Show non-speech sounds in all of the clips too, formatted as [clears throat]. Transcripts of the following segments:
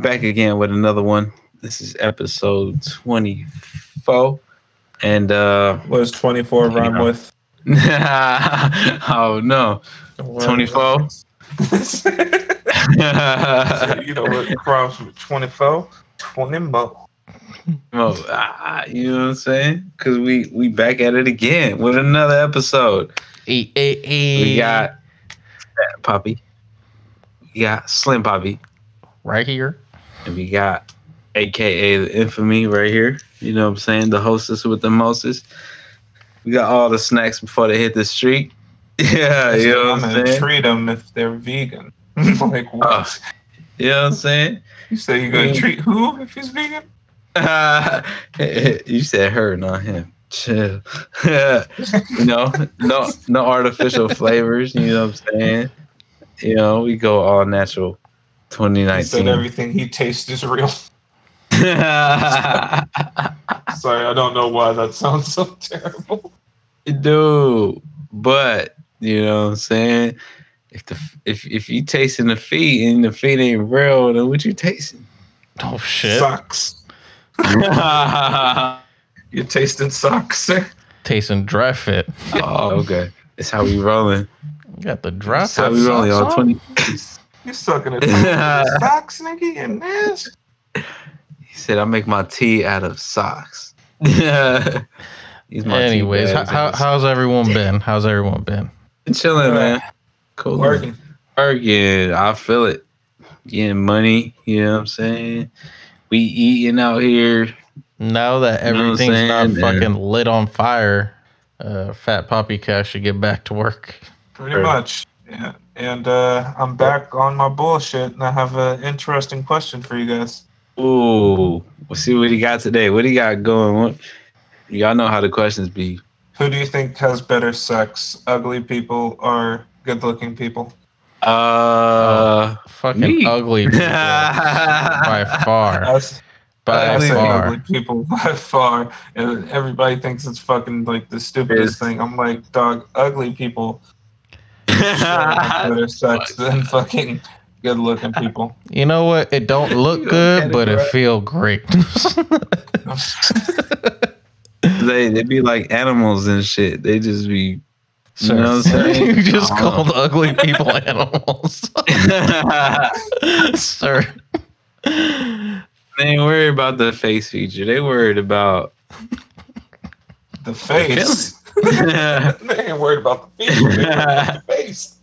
back again with another one. This is episode 24. And uh What does 24 rhyme Yeah. with? [laughs] oh no. 24? [laughs] you know what [laughs] rhymes with 24? 20 mo. Well, ah, you know what I'm saying? Because we we back at it again with another episode. Hey, hey, hey. We got Fat Poppy, we got Slim Poppy, right here. And we got AKA the infamy right here. You know what I'm saying? The hostess with the mostest. We got all the snacks before they hit the street. [laughs] Yeah, you know I'm what I'm saying? treat them if they're vegan. [laughs] like oh, what? Oh. You know what I'm saying? you say you're gonna treat who if he's vegan? [laughs] you said her, not him. Chill. you know, no no artificial flavors, you know what I'm saying? You know, we go all natural. He said everything he tastes is real. [laughs] [laughs] Sorry, I don't know why that sounds so terrible. Dude, but you know what I'm saying? If the if if you tasting the feet and the feet ain't real, then what you tasting? Oh shit! Sucks. [laughs] You're tasting socks, sir. Tasting dry fit. oh, okay. That's how we rolling. You got the dry That's fit. how we rolling, y'all. on? 20 You sucking at [laughs] socks, nigga? You this. He said I make my tea out of socks. [laughs] He's my tea Anyways, how, how, how's everyone been? How's everyone been? Been [laughs] chilling, man. Cool. Working. Working. I feel it. Getting money. You know what I'm saying? We eating out here. Now that You know everything's not saying, man? fucking lit on fire, uh, Fat Poppy Cash should get back to work. Pretty Sure. much. Yeah. And uh, I'm back on my bullshit, and I have an interesting question for you guys. Ooh. We'll see what he got today. What he got going? What? Y'all know how the questions be. Who do you think has better sex, ugly people or good-looking people? Uh. Fucking Me. ugly people [laughs] by far. Us, By I say far. ugly people [laughs] by far, and everybody thinks it's fucking like the stupidest Is- thing. I'm like, dog, ugly people have better [laughs] sex than fucking good-looking people. You know what? It don't look You good, but it categorize- feel great. [laughs] they they be like animals and shit. They just be. Sir, You know what I'm [laughs] saying? you just Oh. called ugly people animals, sir. they ain't worried about the face feature. They worried about. the face. [laughs] [laughs] they ain't worried about the feet. They worried about the face.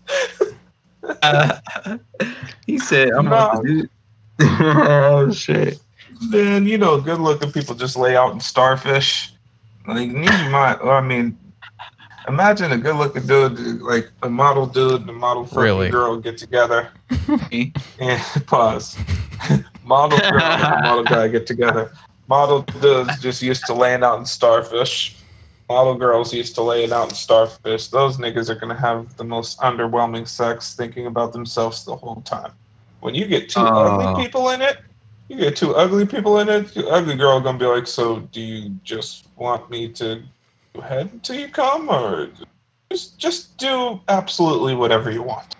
[laughs] he said, "I'm do." oh shit! Then you know, good-looking people just lay out in starfish. Like, need you mind? I mean, imagine a good-looking dude, like a model dude and a model Really? girl get together. and pause. model girl and model guy get together. Model dudes just used to laying out in starfish. Model girls used to lay it out in starfish. Those niggas are gonna have the most underwhelming sex, thinking about themselves the whole time. When you get two Oh. ugly people in it, you get two ugly people in it. The ugly girl gonna be like, "So, do you just want me to go ahead until you come, or just just do absolutely whatever you want?"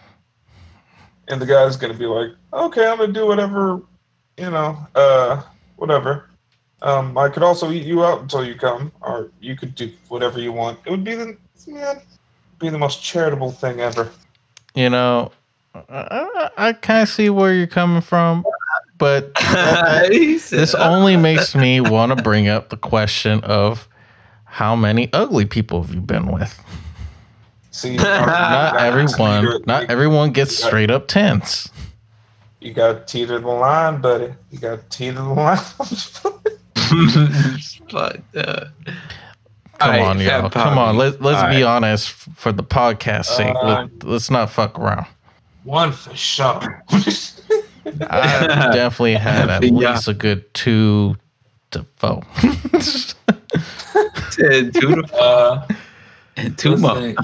And the guy's gonna be like, "Okay, I'm gonna do whatever, you know, uh, whatever." Um, I could also eat you out until you come, or you could do whatever you want. It would be the yeah, be the most charitable thing ever. You know, I, I kind of see where you're coming from, but [laughs] He this only makes me want to bring up the question of how many ugly people have you been with? See, [laughs] Not everyone, not everyone gets straight up tens. You got to teeter the line, buddy. You got to teeter the line. [laughs] [laughs] Fuck that. Come Alright, on, Fat y'all. Come on. Let, let's be Alright. honest for the podcast sake. Uh, Let, let's not fuck around. One for sure. [laughs] I definitely had at [laughs] Yeah. least a good two to four. Said two to uh, and two more. see.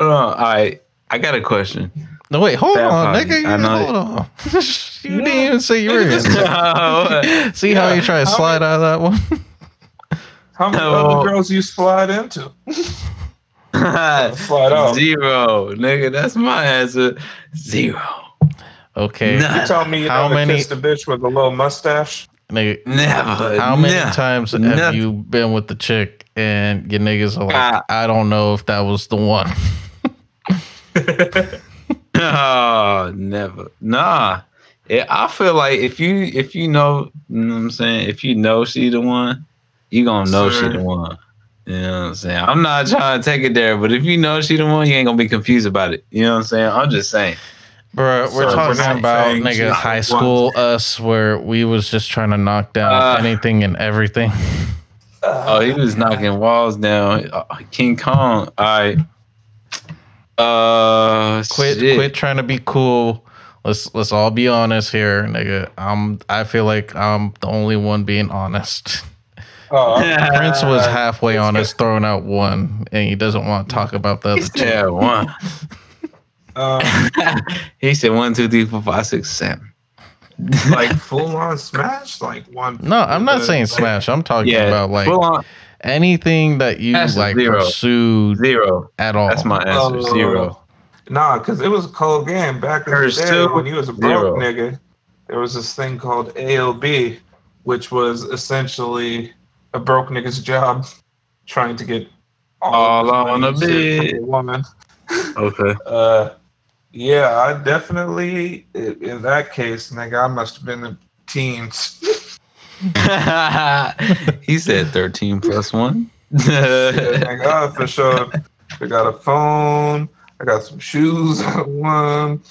Hold on. All right, I got a question. No, wait, hold Fat on, Poppy, nigga. You, know hold on. [laughs] you didn't even say you were in. What? [laughs] See how you try to How slide out of that one? How many No. other girls you slide into? [laughs] Slide out. Zero, nigga. That's my answer. Zero. Okay. Nah. You tell me you How never many- kissed a bitch with a little mustache? Nigga, Never. how many never. times have Nothing. you been with the chick and your niggas are like, Ah. I don't know if that was the one. Oh, never. Nah. Yeah, I feel like if you if you know, you know what I'm saying, if you know she the one, you gonna know Sure. she the one. You know what I'm saying? I'm not trying to take it there, but if you know she the one, you ain't gonna be confused about it. You know what I'm saying? I'm just saying. Bro, we're So, talking we're about saying she's nigga the high one. school us where we was just trying to knock down Uh, anything and everything. [laughs] Oh, he was knocking walls down. Uh, King Kong. All right. Uh, Quit shit. quit trying to be cool. Let's let's all be honest here, nigga. I'm I feel like I'm the only one being honest. Oh, [laughs] Prince was halfway honest, throwing out one, and he doesn't want to talk about the other two. Yeah, one. [laughs] um, [laughs] he said one, two, three, four, five, six, seven. like full on smash, like one. No, I'm not saying like, smash. I'm talking Yeah, about like full on anything that you That's a like zero. pursued zero. at all. That's my answer. Oh. Zero. Nah, because it was a cold game back in There's the day two, when he was a broke zero. nigga. There was this thing called AOB, which was essentially a broke nigga's job, trying to get All of his on money the shit from bed. a woman. Okay. [laughs] Uh, yeah, I definitely in that case, nigga, I must have been in the teens. [laughs] [laughs] he said 13 plus one. nigga, I for sure. I got a phone. I got some shoes. one.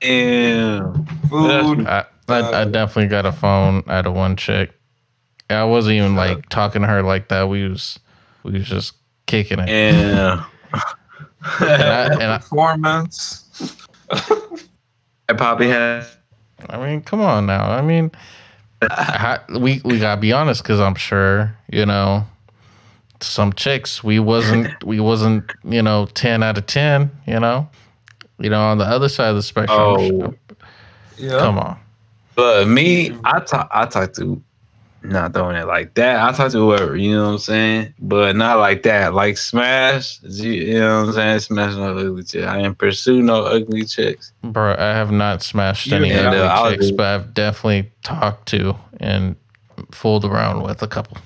And food. I, I, I definitely got a phone out of one chick. I wasn't even like talking to her like that. We was we was just kicking it. Yeah. And I, and I, Performance. I probably had. I mean, come on now. I mean, I, we we gotta be honest because I'm sure you know some chicks we wasn't [laughs] we wasn't you know ten out of ten. You know, you know on the other side of the spectrum. Oh. Yeah. Come on. But me, I talk. I talk to. Not throwing it like that. I talk to whoever, you know what I'm saying? But not like that. Like smash, you you know what I'm saying? Smash no ugly chick. I ain't pursue no ugly chicks. Bro, I have not smashed any Yeah, ugly I'll chicks, but I've definitely talked to and fooled around with a couple.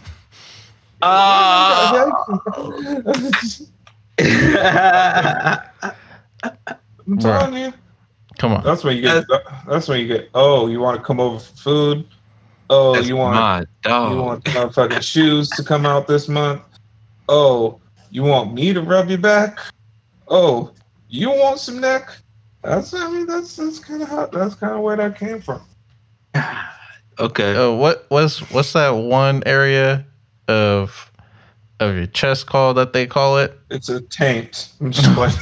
I'm telling you. Come on. That's when you get. That's when you get. Oh, you want to come over for food? Oh, That's you want my dog. you want motherfucking shoes to come out this month? Oh, you want me to rub your back? Oh, you want some neck? That's I mean that's that's kind of how that's kind of where that came from. [sighs] okay. Uh, what what's what's that one area of of your chest called that they call it? It's a taint. I'm just [laughs] like.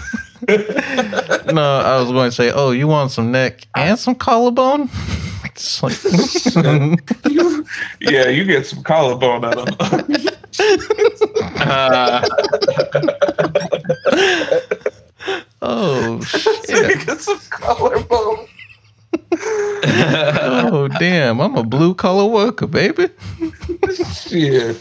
No, I was going to say, oh, you want some neck and some collarbone? It's like, [laughs] You- yeah, you get some collarbone out of Uh, [laughs] oh [laughs] shit! You get some collarbone. Oh damn! I'm a blue collar worker, baby. Yeah.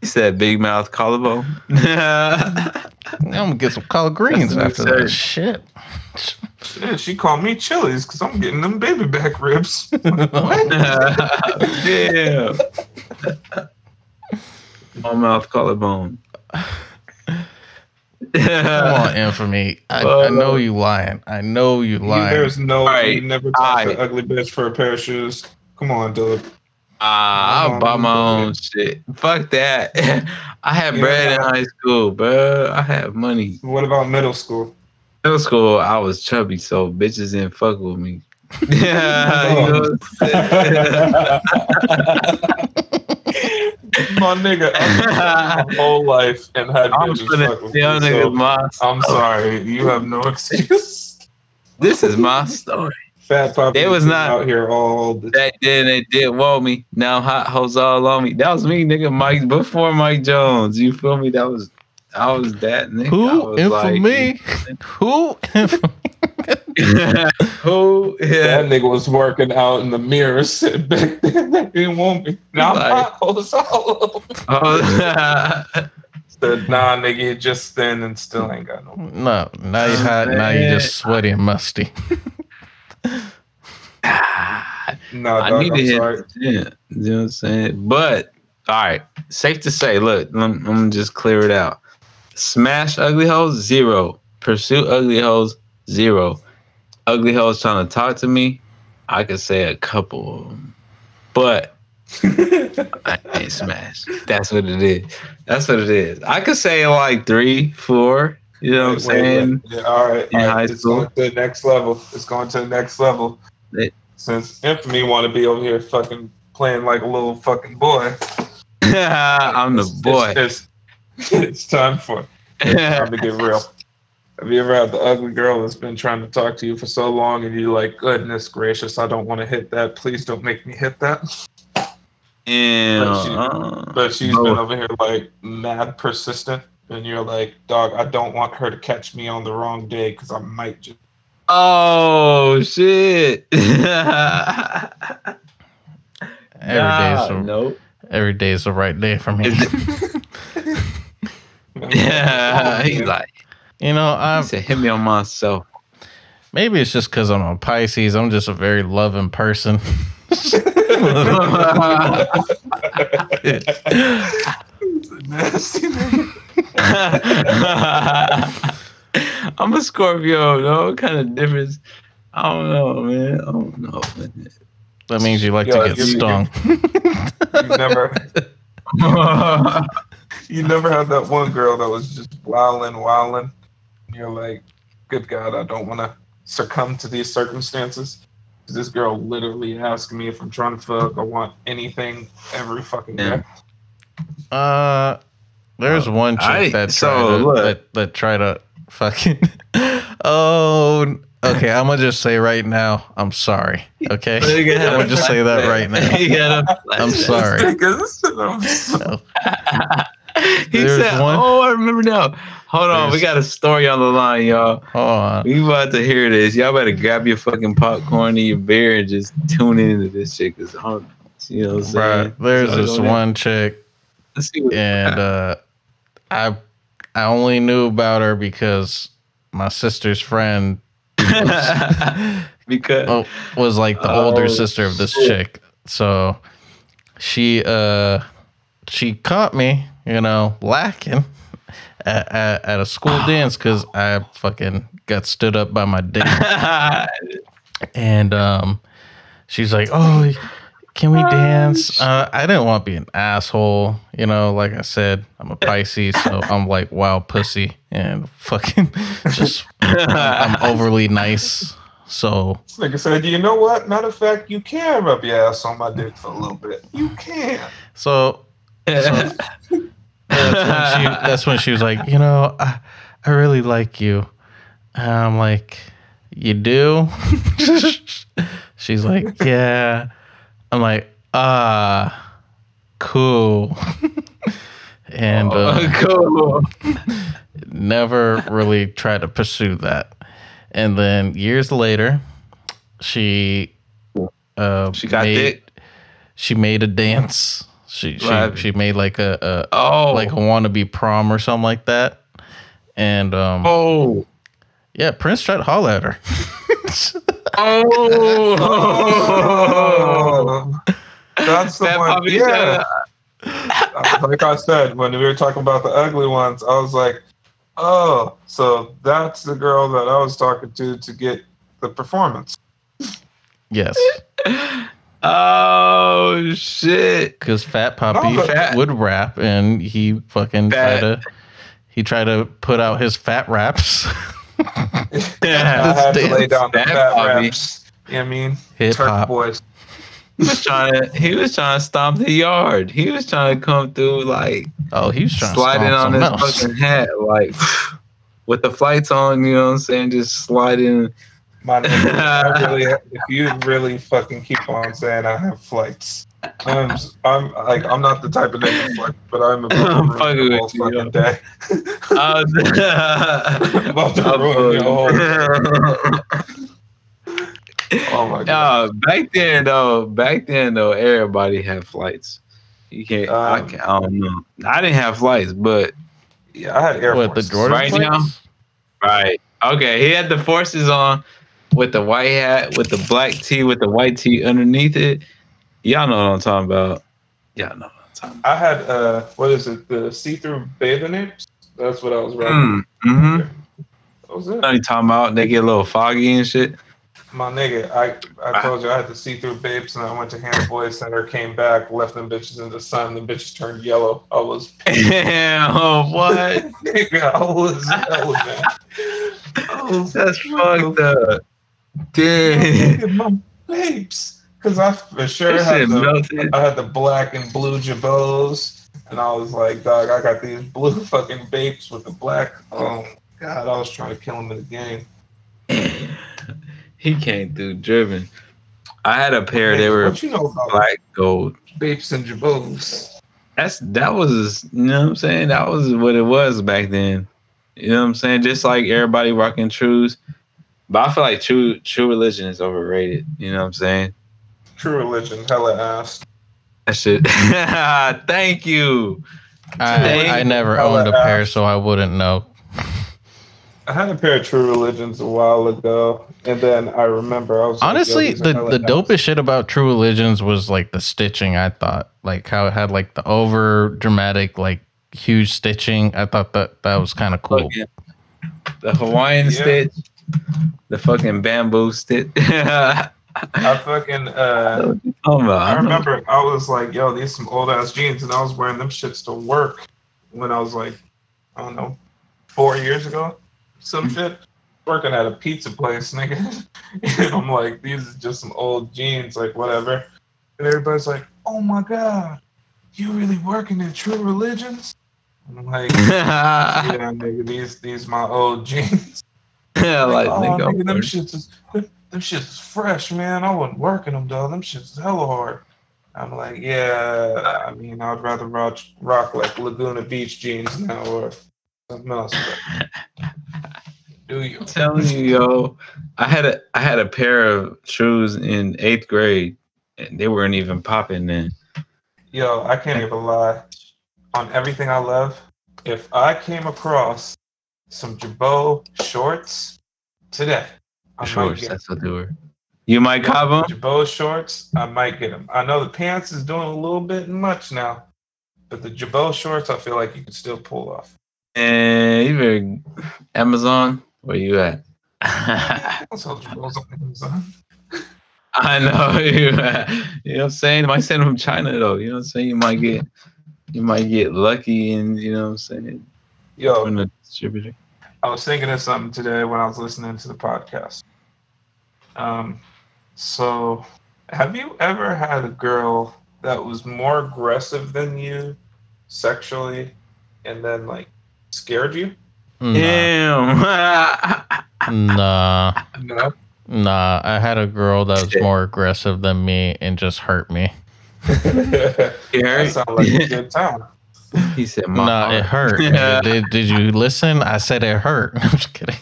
he said big mouth collarbone. I'm gonna get some collard greens after that shit. Shit, she called me Chili's because I'm getting them baby back ribs. [laughs] Damn. Small mouth collarbone. Come on, infamy. I, I know you lying. I know you You, lying. there's no, Alright, you never talk alright. to ugly bitch for a pair of shoes. Come on, dude. Ah, I'll buy my own shit. Fuck that. [laughs] I had Yeah. bread in high school, bro. I had money. What about middle school? Middle school, I was chubby, so bitches didn't fuck with me. yeah, [laughs] you know [laughs] My nigga, I've lived my whole life and had I'm bitches finna fuck with tell me, niggas so my. I'm sorry. You have no [laughs] excuse. This is my story. Fat Papa They was not- out here all the Back then they did want me. Now hot hoes all on me. That was me, nigga. Mike before Mike Jones. You feel me? That was I was that nigga. I [laughs] Who was [laughs] infamy? Who infamy? Like, who? That nigga was working out in the mirror, sitting back there. They didn't want me. Now I'm Like- hot hoes all oh, over. Oh, [laughs] Said, nah, nigga, you just thin and still ain't got no. No, now you hot. Now you just sweaty and musty. No, I dog, need I'm to hit sorry. You know what I'm saying? But all right, safe to say, look, I'm, I'm just clear it out. Smash ugly hoes, zero. Pursue ugly hoes, zero. Ugly hoes trying to talk to me, I could say a couple of them. But I ain't smash. That's what it is. That's what it is. I could say like three, four. You know what I'm saying? Yeah, all right, In all right. high it's school. going to the next level. It's going to the next level. It- Since Infamy want to be over here fucking playing like a little fucking boy. [laughs] I'm the boy. It's, it's, [laughs] it's time for time to get real. Have you ever had the ugly girl that's been trying to talk to you for so long and you're like, goodness gracious, I don't want to hit that. Please don't make me hit that. And, But she- uh, But she's No. been over here like mad persistent. And you're like, dog, I don't want her to catch me on the wrong day because I might just. oh shit! [laughs] Every Nah, day's a, nope. every day is the right day for me. [laughs] [laughs] Yeah, he's like, you know, I'm said, hit me on myself. maybe it's just because I'm a Pisces. I'm just a very loving person. Nasty [laughs] nigga. [laughs] I'm a Scorpio. No what kind of difference. I don't know, man. I don't know, man. That means you like Yeah, to get you- you- stung. You never, you never had that one girl that was just wilding, wilding. And you're like, good God, I don't want to succumb to these circumstances. This girl literally asking me if I'm trying to fuck or want anything every fucking Yeah. day. Uh, there's one chick I- that so, tried to that, that try to fucking. [laughs] oh, okay. I'm gonna just say right now, I'm sorry. Okay, [laughs] I'm gonna just say that right now. [laughs] I'm sorry. I'm so- he There's said, one- "Oh, I remember now. Hold on, we got a story on the line, y'all. Hold on. We about to hear this. Y'all better grab your fucking popcorn and your beer and just tune into this shit. Cause I'm, you know what I'm saying? There's So this one chick, Let's see what and uh, I I only knew about her because my sister's friend [laughs] because oh, was like the older Oh, sister of this shit. chick. So she uh she caught me, you know, lacking [laughs] at, at, at a school [sighs] dance because I fucking got stood up by my dick. [laughs] and um she's like, "Oh, can we dance?" Uh, I didn't want to be an asshole, you know. Like I said, I'm a Pisces, so [laughs] I'm like wild pussy and fucking just I'm, I'm overly nice. So This nigga said, you know what? Matter of fact, you can rub your ass on my dick for a little bit. You can. so that's when, she, [laughs] that's when she was like, you know, I, I really like you. And I'm like, you do? [laughs] She's like, yeah. I'm like, ah, cool. [laughs] and uh, cool. never really tried to pursue that. And then years later, she uh, She got made, dick. She made a dance. She she, Right. she made like a, a Oh, like a wannabe prom or something like that. And um, oh, yeah, Prince tried to holler at her. [laughs] oh. Oh, [laughs] that's the That one. Yeah. said, like I said, when we were talking about the ugly ones, I was like, oh, so that's the girl that I was talking to to get the performance. yes, [laughs] Oh shit! because Fat Poppy No, but- Fat- would rap, and he fucking Fat- tried to he tried to put out his fat raps. [laughs] I had to lay down the That fat raps. You know what I mean? Hip Turk hop. boys. He was trying to. He was trying to stomp the yard. He was trying to come through like Oh, he was trying sliding to on his else. fucking hat, like [sighs] with the flights on. You know what I'm saying? Just sliding. My nigga, I really, if you really fucking keep on saying I have flights, I'm, I'm like, I'm not the type of nigga to flex, but I'm about [laughs] I'm fucking [laughs] [laughs] ruin your with whole you, fucking day. I I'm about to ruin your whole. Oh my god. Uh, back then though, back then though, everybody had flights. You can't. I, Um, can't I don't know. I didn't have flights, but Yeah, I had Air What the Force. Jordan Right plates? now? right. Okay, he had the forces on, with the white hat with the black tee with the white tee underneath it. Y'all know what I'm talking about. Y'all know what I'm talking about. I had uh, what is it? The see-through bathing apes. That's what I was rocking. Mm, mm-hmm. That was it. Know you talking about? They get a little foggy and shit. My nigga, I I told you I had the see-through babes, and I went to Hanna Boys Center, came back, left them bitches in the sun. The bitches turned yellow. I was [laughs] Damn, what? [laughs] nigga, I was [laughs] hell, man. I was That's fucked up. Damn. my babes, because I for sure had the, melted. I had the black and blue jabos. and I was like, dog, I got these blue [laughs] fucking babes with the black. Oh God, I was trying to kill him in the game. [laughs] He came through driven. I had a pair. They were you know black gold. babes and jabos. That's that was you know what I'm saying. That was what it was back then. You know what I'm saying. Just like everybody rocking trues, but I feel like true true religion is overrated. You know what I'm saying. True religion, hella ass. That shit. [laughs] Thank you. I, I never Hella owned a pair, ass. so I wouldn't know. I had a pair of True Religions a while ago, and then I remember I was Honestly, these are the, hella the ass. dopest shit about True Religions was like the stitching. I thought like how it had like the over dramatic like huge stitching. I thought that that was kind of cool. Oh, Fucking- The Hawaiian Yeah. stitch, the fucking bamboo stitch. [laughs] I I fucking uh, know what you. I I know. remember I was like, yo, these some old ass jeans, and I was wearing them shits to work when I was like, I don't know, four years ago, some Mm-hmm. shit. Working at a pizza place, [laughs] nigga. and I'm like, these are just some old jeans, like whatever. And everybody's like, oh my god, you really working in True Religions? And I'm like, [laughs] yeah, nigga, these these my old jeans. Yeah, like, oh, nigga, them shits is them, them shits is fresh, man. I wasn't working them though. Them shits is hella hard. I'm like, yeah. I mean, I'd rather rock, rock like Laguna Beach jeans now or something else. [laughs] Do you? I'm telling you, yo, I had a I had a pair of shoes in eighth grade, and they weren't even popping then. Yo, I can't even lie. On everything I love, if I came across some Jabot shorts today, I Shorts, that's what they were. You might cop them. Jabot shorts, I might get them. I know the pants is doing a little bit much now, but the Jabot shorts, I feel like you can still pull off. And you better Amazon. Where you at? [laughs] I I'll sell Jabots on Amazon. [laughs] know [laughs] you. You know what I'm saying? Might send them from China though. You know what I'm saying? You might get, you might get lucky, and you know what I'm saying Yo, from the distributor. I was thinking of something today when I was listening to the podcast. Um, so have you ever had a girl that was more aggressive than you sexually, and then like scared you? Nah, Damn. [laughs] nah, No. nah. I had a girl that was more aggressive than me and just hurt me. [laughs] that sounds like a good time. He said, "My Nah, it heart." hurt. [laughs] did, did you listen? I said it hurt. [laughs] I'm just kidding.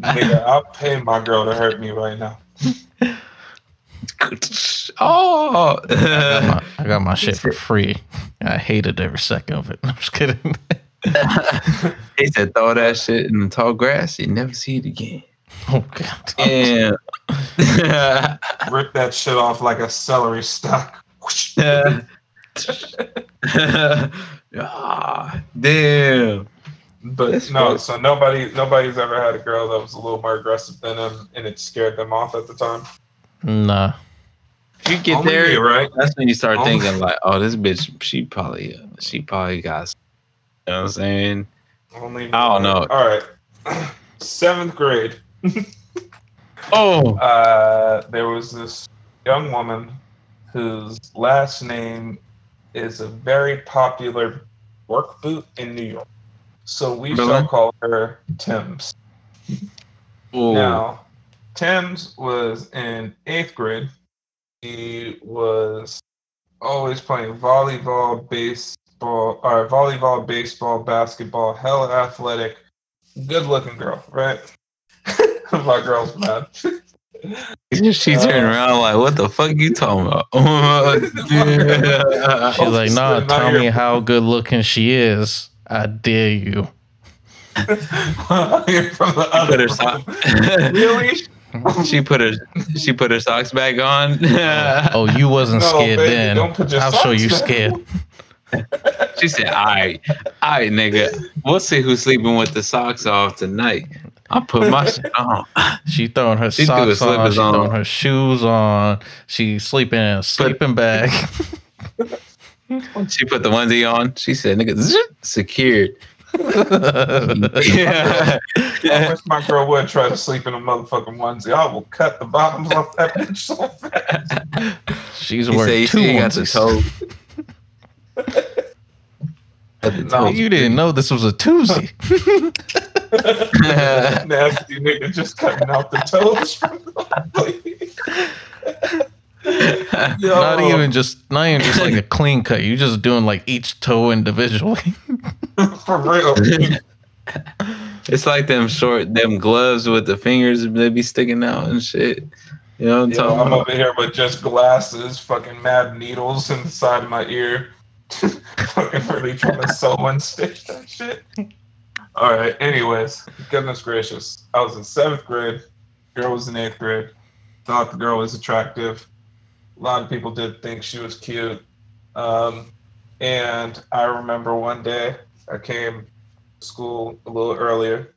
Nigga, I'll pay my girl to hurt me right now. [laughs] oh. I got my, I got my shit for free. I hated every second of it. I'm just kidding. he said, "Throw that shit in the tall grass. You never see it again." Oh god. Yeah. Rip that shit off like a celery stalk. Whoosh. [laughs] ah, damn. But That's no, fuck- so nobody nobody's ever had a girl that was a little more aggressive than them and it scared them off at the time. Nah. If you get Only there, me, right? that's when you start Only- thinking [laughs] like, "Oh, this bitch, she probably, uh, she probably got." You know what I'm saying? Only me. I don't know. All right. [clears throat] Seventh grade. [laughs] Oh, Uh, there was this young woman whose last name is a very popular work boot in New York. So we Really? shall call her Tim's. oh. Now, Tim's was in eighth grade. He was always playing volleyball, baseball, or volleyball, baseball, basketball, hella athletic, good looking girl, right? [laughs] My girl's mad. [laughs] [laughs] she turned uh, around like, "What the fuck you talking about?" [laughs] She's like, nah, tell me how good looking she is. I dare you. [laughs] You're from the other stop. room. really? she put her she put her socks back on. oh, oh you wasn't No, scared baby, then. don't put your I'll show you scared. she said, "All right, all right, nigga. We'll see who's sleeping with the socks off tonight. I'll put my shit uh-huh. on." She throwing her She socks on. slippers She on. throwing her shoes on. She sleeping in a sleeping bag. [laughs] She put the onesie on. She said, "Nigga, zip, secured." yeah. [laughs] I [laughs] wish my girl would try to sleep in a motherfucking onesie. I will cut the bottoms off that bitch so fast. She's He said, wearing two see, you got the onesies. toe." No. You didn't know this was a Tuesday. [laughs] Nasty nigga just cutting out the toes from the [laughs] Yo, Not even just not even just like a clean cut. You just doing like each toe individually. [laughs] for real. It's like them short, them gloves with the fingers they be sticking out and shit. You know what I'm Yo, talking I'm about? over here with just glasses, fucking mad needles inside my ear. fucking really trying to sew and stitch that shit. All right. Anyways, goodness gracious, I was in seventh grade. Girl was in eighth grade. Thought the girl was attractive. A lot of people did think she was cute. Um, and I remember one day I came to school a little earlier,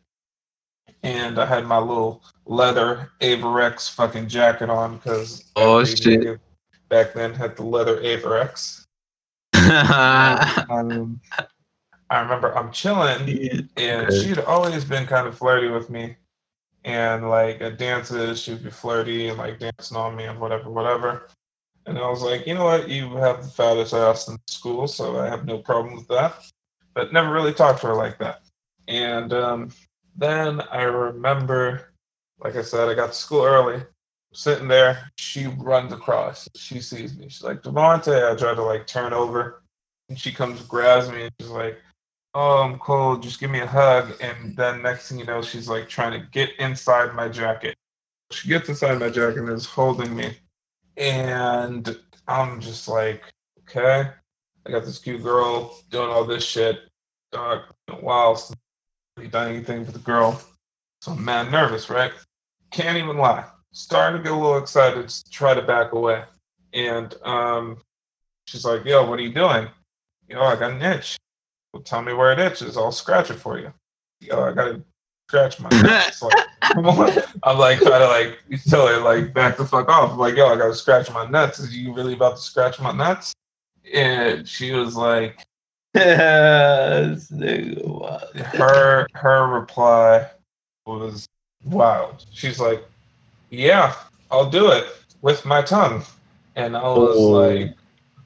and I had my little leather Avirex fucking jacket on because Oh, shit. back then had the leather Avirex. [laughs] Um, I remember I'm chilling and Okay. she'd always been kind of flirty with me. And like at dances, she'd be flirty and like dancing on me and whatever, whatever. And I was like, you know what? You have the fattest ass in school, so I have no problem with that. But never really talked to her like that. And um, then I remember, like I said, I got to school early, sitting there. She runs across. She sees me. She's like, Devontae. I try to like turn over. And she comes, grabs me, and she's like, oh, I'm cold. Just give me a hug. And then next thing you know, she's like trying to get inside my jacket. She gets inside my jacket and is holding me. And I'm just like, okay. I got this cute girl doing all this shit. Dog, while we done anything for the girl. So I'm mad nervous, right? Can't even lie. Starting to get a little excited to try to back away. And um, she's like, yo, what are you doing? Yo, I got an itch. Well, tell me where it itches. I'll scratch it for you. Yo, I gotta scratch my [laughs] nuts. like. I'm like trying to like tell her like back the fuck off. I'm like, yo, I gotta scratch my nuts. Is you really about to scratch my nuts? And she was like, [laughs] This nigga her her reply was wild. She's like, "Yeah, I'll do it with my tongue," and I was Oh. like,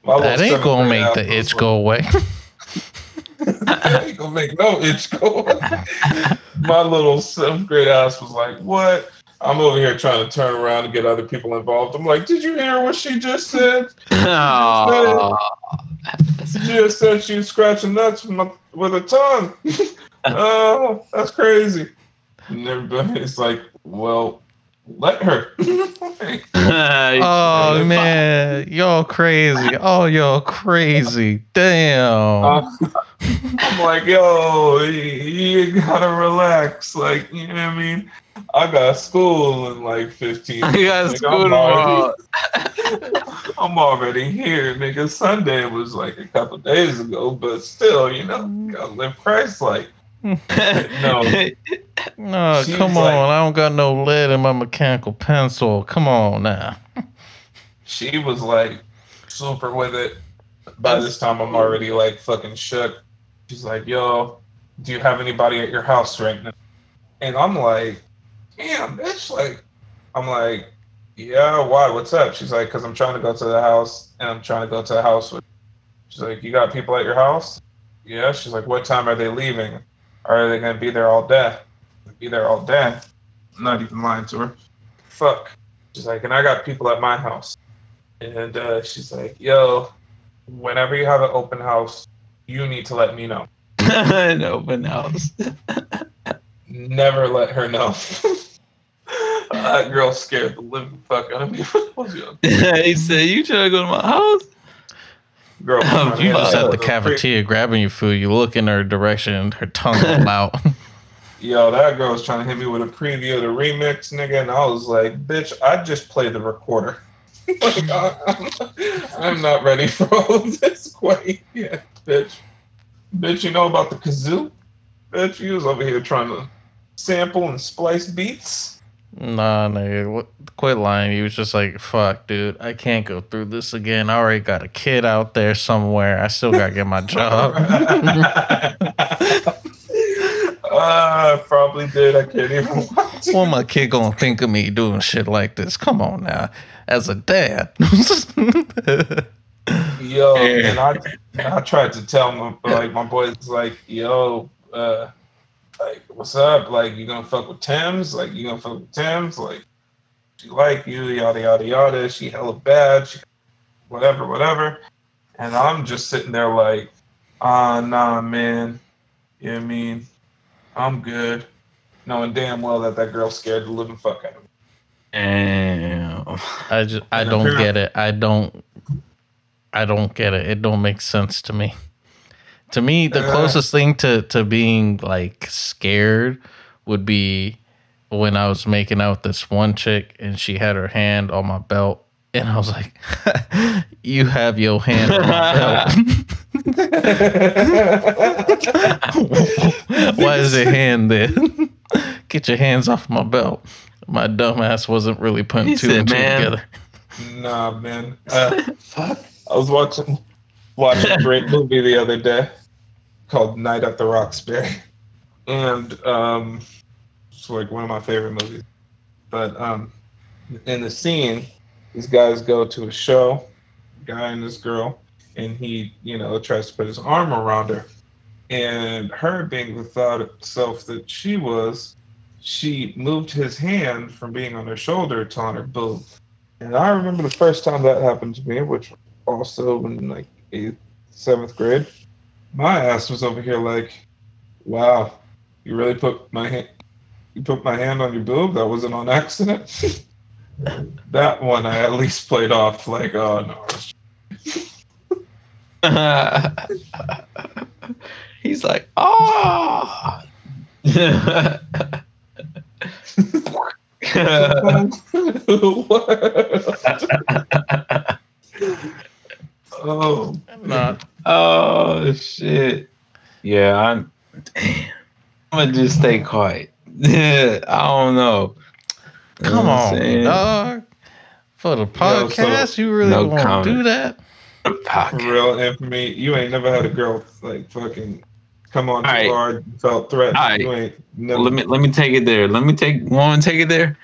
my that ain't gonna make grade the itch like, go away. [laughs] that [laughs] ain't gonna make no itch go. my little seventh grade ass was like, "What?" I'm over here trying to turn around and get other people involved. I'm like, "Did you hear what she just said? [laughs] Aw. She just said she was scratching nuts with, my, with her tongue. [laughs] oh, that's crazy. And everybody's like, well, let her. Oh man, y'all crazy. Oh, y'all crazy. Damn. Uh, I'm like, yo, you, you gotta relax. Like, you know what I mean? I got school in like 15 I got Like, school I'm already- tomorrow. [laughs] I'm already here, nigga. Sunday was like a couple days ago, but still, you know, mm. gotta live Christ like. No. [laughs] No, She's come like- on. I don't got no lead in my mechanical pencil. Come on now. she was like super with it. By this time, I'm already like fucking shook. She's like, "Yo, do you have anybody at your house right now?" And I'm like, "Damn, bitch!" Like, I'm like, "Yeah, why? What's up?" She's like, "Cause I'm trying to go to the house, and I'm trying to go to the house with." She's like, "You got people at your house?" Yeah. She's like, "What time are they leaving? Are they gonna be there all day?" Be there all day. I'm not even lying to her. Fuck. She's like, and I got people at my house. And uh, she's like, yo, whenever you have an open house, you need to let me know. An open house. Never let her know. [laughs] that girl scared the living fuck out of me. [laughs] [laughs] he said, "You trying to go to my house?" girl, Oh, You just at the cafeteria grabbing your food. You look in her direction, her tongue all out. Yo, that girl was trying to hit me with a preview of the remix, nigga, and I was like, bitch, I just played the recorder. Like, [laughs] I, I'm not ready for all of this quite yet, bitch. Bitch, you know about the kazoo? Bitch, you was over here trying to sample and splice beats. Nah, nigga, what, quit lying. He was just like, "Fuck, dude, I can't go through this again. I already got a kid out there somewhere. I still gotta get my job." [laughs] uh, probably did. I can't even. [laughs] [laughs] what my kid gonna think of me doing shit like this? Come on now, as a dad. [laughs] Yo, and I, I tried to tell my like my boys like, yo, uh, like what's up? Like you gonna fuck with Tim's? Like you gonna fuck with Tim's? Like she like you, yada yada yada. She hella bad. She, whatever, whatever. And I'm just sitting there like, ah, nah, man. You know what I mean? I'm good, knowing damn well that that girl scared the living fuck out of me. Damn. I just, I don't get it. I don't, I don't get it. It don't make sense to me. To me, the Uh. closest thing to to being like scared would be when I was making out with this one chick and she had her hand on my belt, and I was like, [laughs] "You have your hand on my belt." [laughs] [laughs] Why is your hand there? [laughs] Get your hands off my belt. My dumbass wasn't really putting He two said, and two "Man." together. Nah, man. [laughs] Uh, fuck. I was watching watching a great movie the other day called Night at the Roxbury, and um, it's like one of my favorite movies. But um, in the scene, these guys go to a show, guy and this girl, and he, you know, tries to put his arm around her, and her being the thought itself that she was, she moved his hand from being on her shoulder to on her boob. And I remember the first time that happened to me, which also in like eighth, seventh grade. My ass was over here like, "Wow, you really put my hand, you put my hand on your boob? That wasn't on accident." [laughs] that one I at least played off like, "Oh no." [laughs] He's like, oh. oh, Nah, oh shit. Yeah, I'm. Damn. I'm gonna just stay quiet. [laughs] I don't know. You know come on, saying? dog. For the so- podcast, you really No want to do that? for real, and for me, you ain't never had a girl like fucking come on too Alright. hard, felt threatened. You ain't never. Let me let me take it there. Let me take. To take it there?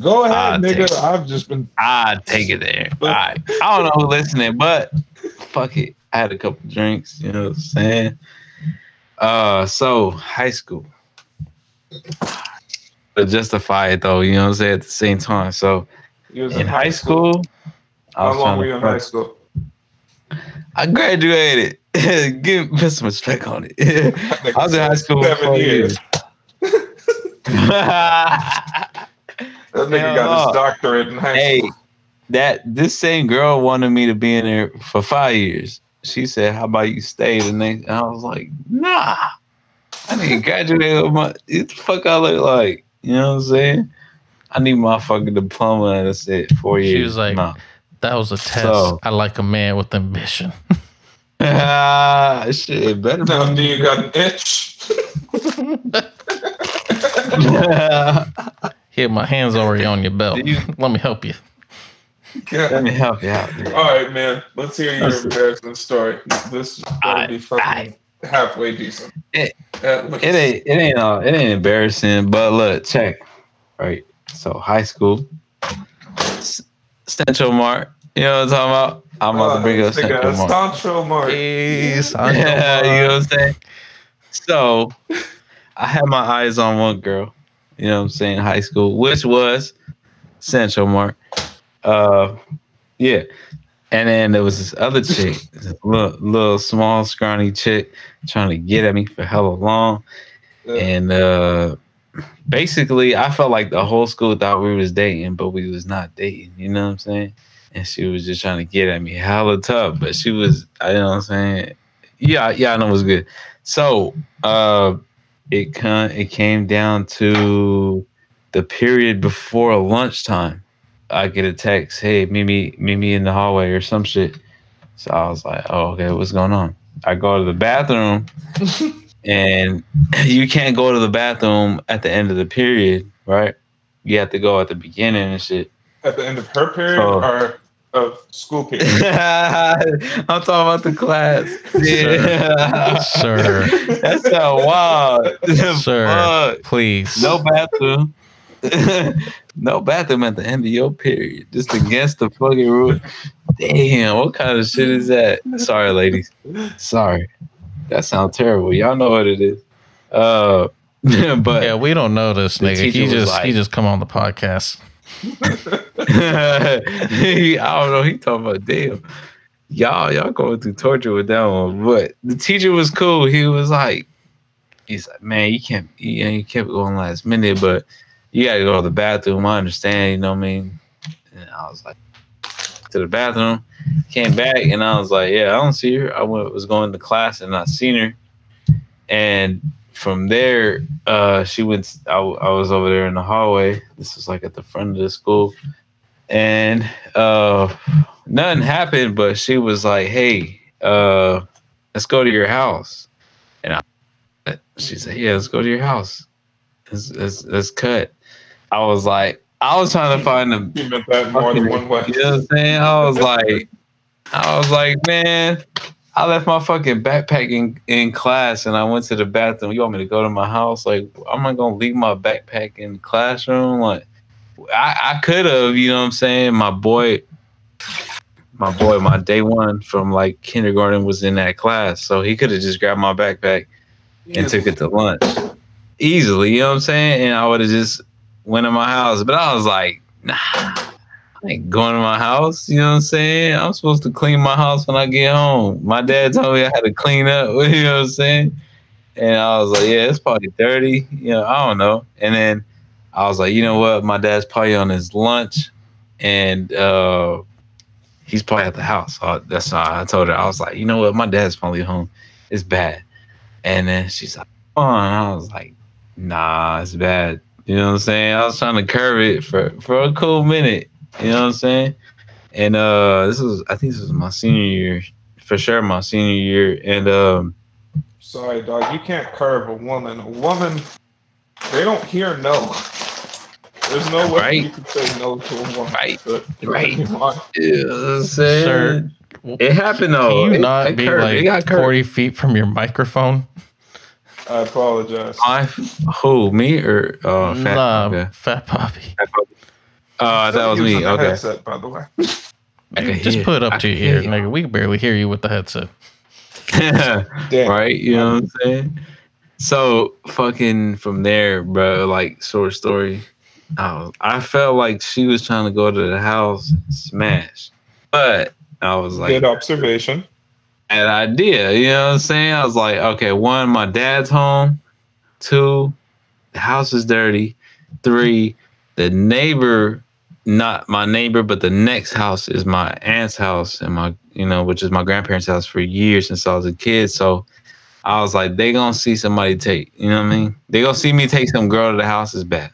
Go ahead, I'll nigga. I've just been I take it there. All right. I don't know who listening, but fuck it. I had a couple drinks, you know what I'm saying? Uh so high school. But justify it though, you know what I'm saying, at the same time. So in high school, I How long were you in high school? I graduated. [laughs] Give put some respect on it. [laughs] I was in high school for Seven four years. years. [laughs] That nigga Hell got his doctorate in high hey, school. that this same girl wanted me to be in there for five years. She said, "How about you stay the next?" And I was like, "Nah, I need to graduate with my. What the fuck I look like? You know what I'm saying? I need my fucking diploma. And that's it. Four She years. was like, nah. That was a test. So- I like a man with ambition. Ah, shit, better. Now, do you got an itch? [laughs] Here, my hands already on your belt. You- Let me help you. Yeah. Let me help you out. dude. All right, man. Let's hear your Listen. embarrassing story. This better Alright, be fucking alright. halfway decent. It- At. It ain't. It ain't. Uh, it ain't embarrassing. But look, check. Right. So high school, S- Central Mart. You know what I'm talking about? I'm about to bring up this nigga, Central Sancho Mark. Peace. I Yeah, know, you know what I'm saying? So I had my eyes on one girl, you know what I'm saying, high school, which was Central Mark. Uh yeah. And then there was this other chick, this little, little small, scrawny chick trying to get at me for hella long. And uh basically I felt like the whole school thought we was dating, but we was not dating, you know what I'm saying? And she was just trying to get at me hella tough, but she was, I know what I'm saying? Yeah, yeah, I know it was good. So uh it con- it came down to the period before lunchtime. I get a text, "Hey, meet me meet me in the hallway or some shit." So I was like, "Oh, okay, what's going on?" I go to the bathroom, [laughs] and [laughs] you can't go to the bathroom at the end of the period, right? You have to go at the beginning and shit. At the end of her period Oh. or of school [laughs] period? I'm talking about the class. Yeah. Sir. That's so wild. Sir. Fuck. Please. No bathroom. [laughs] no bathroom at the end of your period. Just against the fucking rule. Damn, what kind of shit is that? Sorry, ladies. Sorry. That sounds terrible. Y'all know what it is. Uh [laughs] but Yeah, we don't know this nigga. He was just he just come on the podcast. [laughs] I don't know. He talking about damn. Y'all, y'all going through torture with that one. But the teacher was cool. He was like, he's like, man, you can't, you, you kept going last minute, but you got to go to the bathroom. I understand, you know what I mean? And I was like, to the bathroom, came back, and I was like, yeah, I don't see her. I went, was going to class and I seen her, and from there, uh, she went. I, I was over there in the hallway. This was like at the front of the school, and uh, nothing happened. But she was like, "Hey, uh, let's go to your house," and I, she said, "Yeah, let's go to your house. Let's, let's, let's cut." I was like, I was trying to find the You meant that more than one way. you know what I'm saying? I was like, I was like, man, I left my fucking backpack in, in class and I went to the bathroom. You want me to go to my house? Like, I'm not gonna leave my backpack in the classroom. Like, I, I could have, you know what I'm saying? My boy, my boy, my day one from like kindergarten was in that class, so he could have just grabbed my backpack and took it to lunch easily. You know what I'm saying? And I would have just went in my house. But I was like, nah, Ain't going to my house. You know what I'm saying? I'm supposed to clean my house when I get home. My dad told me I had to clean up. [laughs] You know what I'm saying? And I was like, yeah, it's probably dirty. You know, I don't know. And then I was like, you know what? My dad's probably on his lunch, and uh, he's probably at the house. So that's how I told her. I was like, you know what? My dad's probably home. It's bad. And then she's like, oh, and I was like, nah, it's bad. You know what I'm saying? I was trying to curb it for, for a cool minute. You know what I'm saying? And uh this is I think this is my senior year. For sure my senior year. And um Sorry, dog. You can't curve a woman. A woman, they don't hear no. There's no way Right. you can say no to a woman. Right. But- Right. Come on. you know what I'm saying? Sir, It happened though. Can you It- not it be curved. It got like 40 feet from your microphone? I apologize. I, who, me or uh fat nah, okay. Fat Poppy. Uh that was me. the Okay. Headset, by the way. Okay, Just yeah. put it I up to your can ear, nigga. We can barely hear you with the headset. [laughs] Right? You know what I'm saying? So fucking from there, bro, like short story. I, was, I felt like she was trying to go to the house and smash. But I was like Good observation. an idea, you know what I'm saying? I was like, okay, one, my dad's home. Two, the house is dirty. Three, the neighbor, not my neighbor, but the next house is my aunt's house and my, you know, which is my grandparents' house for years since I was a kid. So I was like, they gonna see somebody take, you know what I mean? They gonna see me take some girl to the house is bad.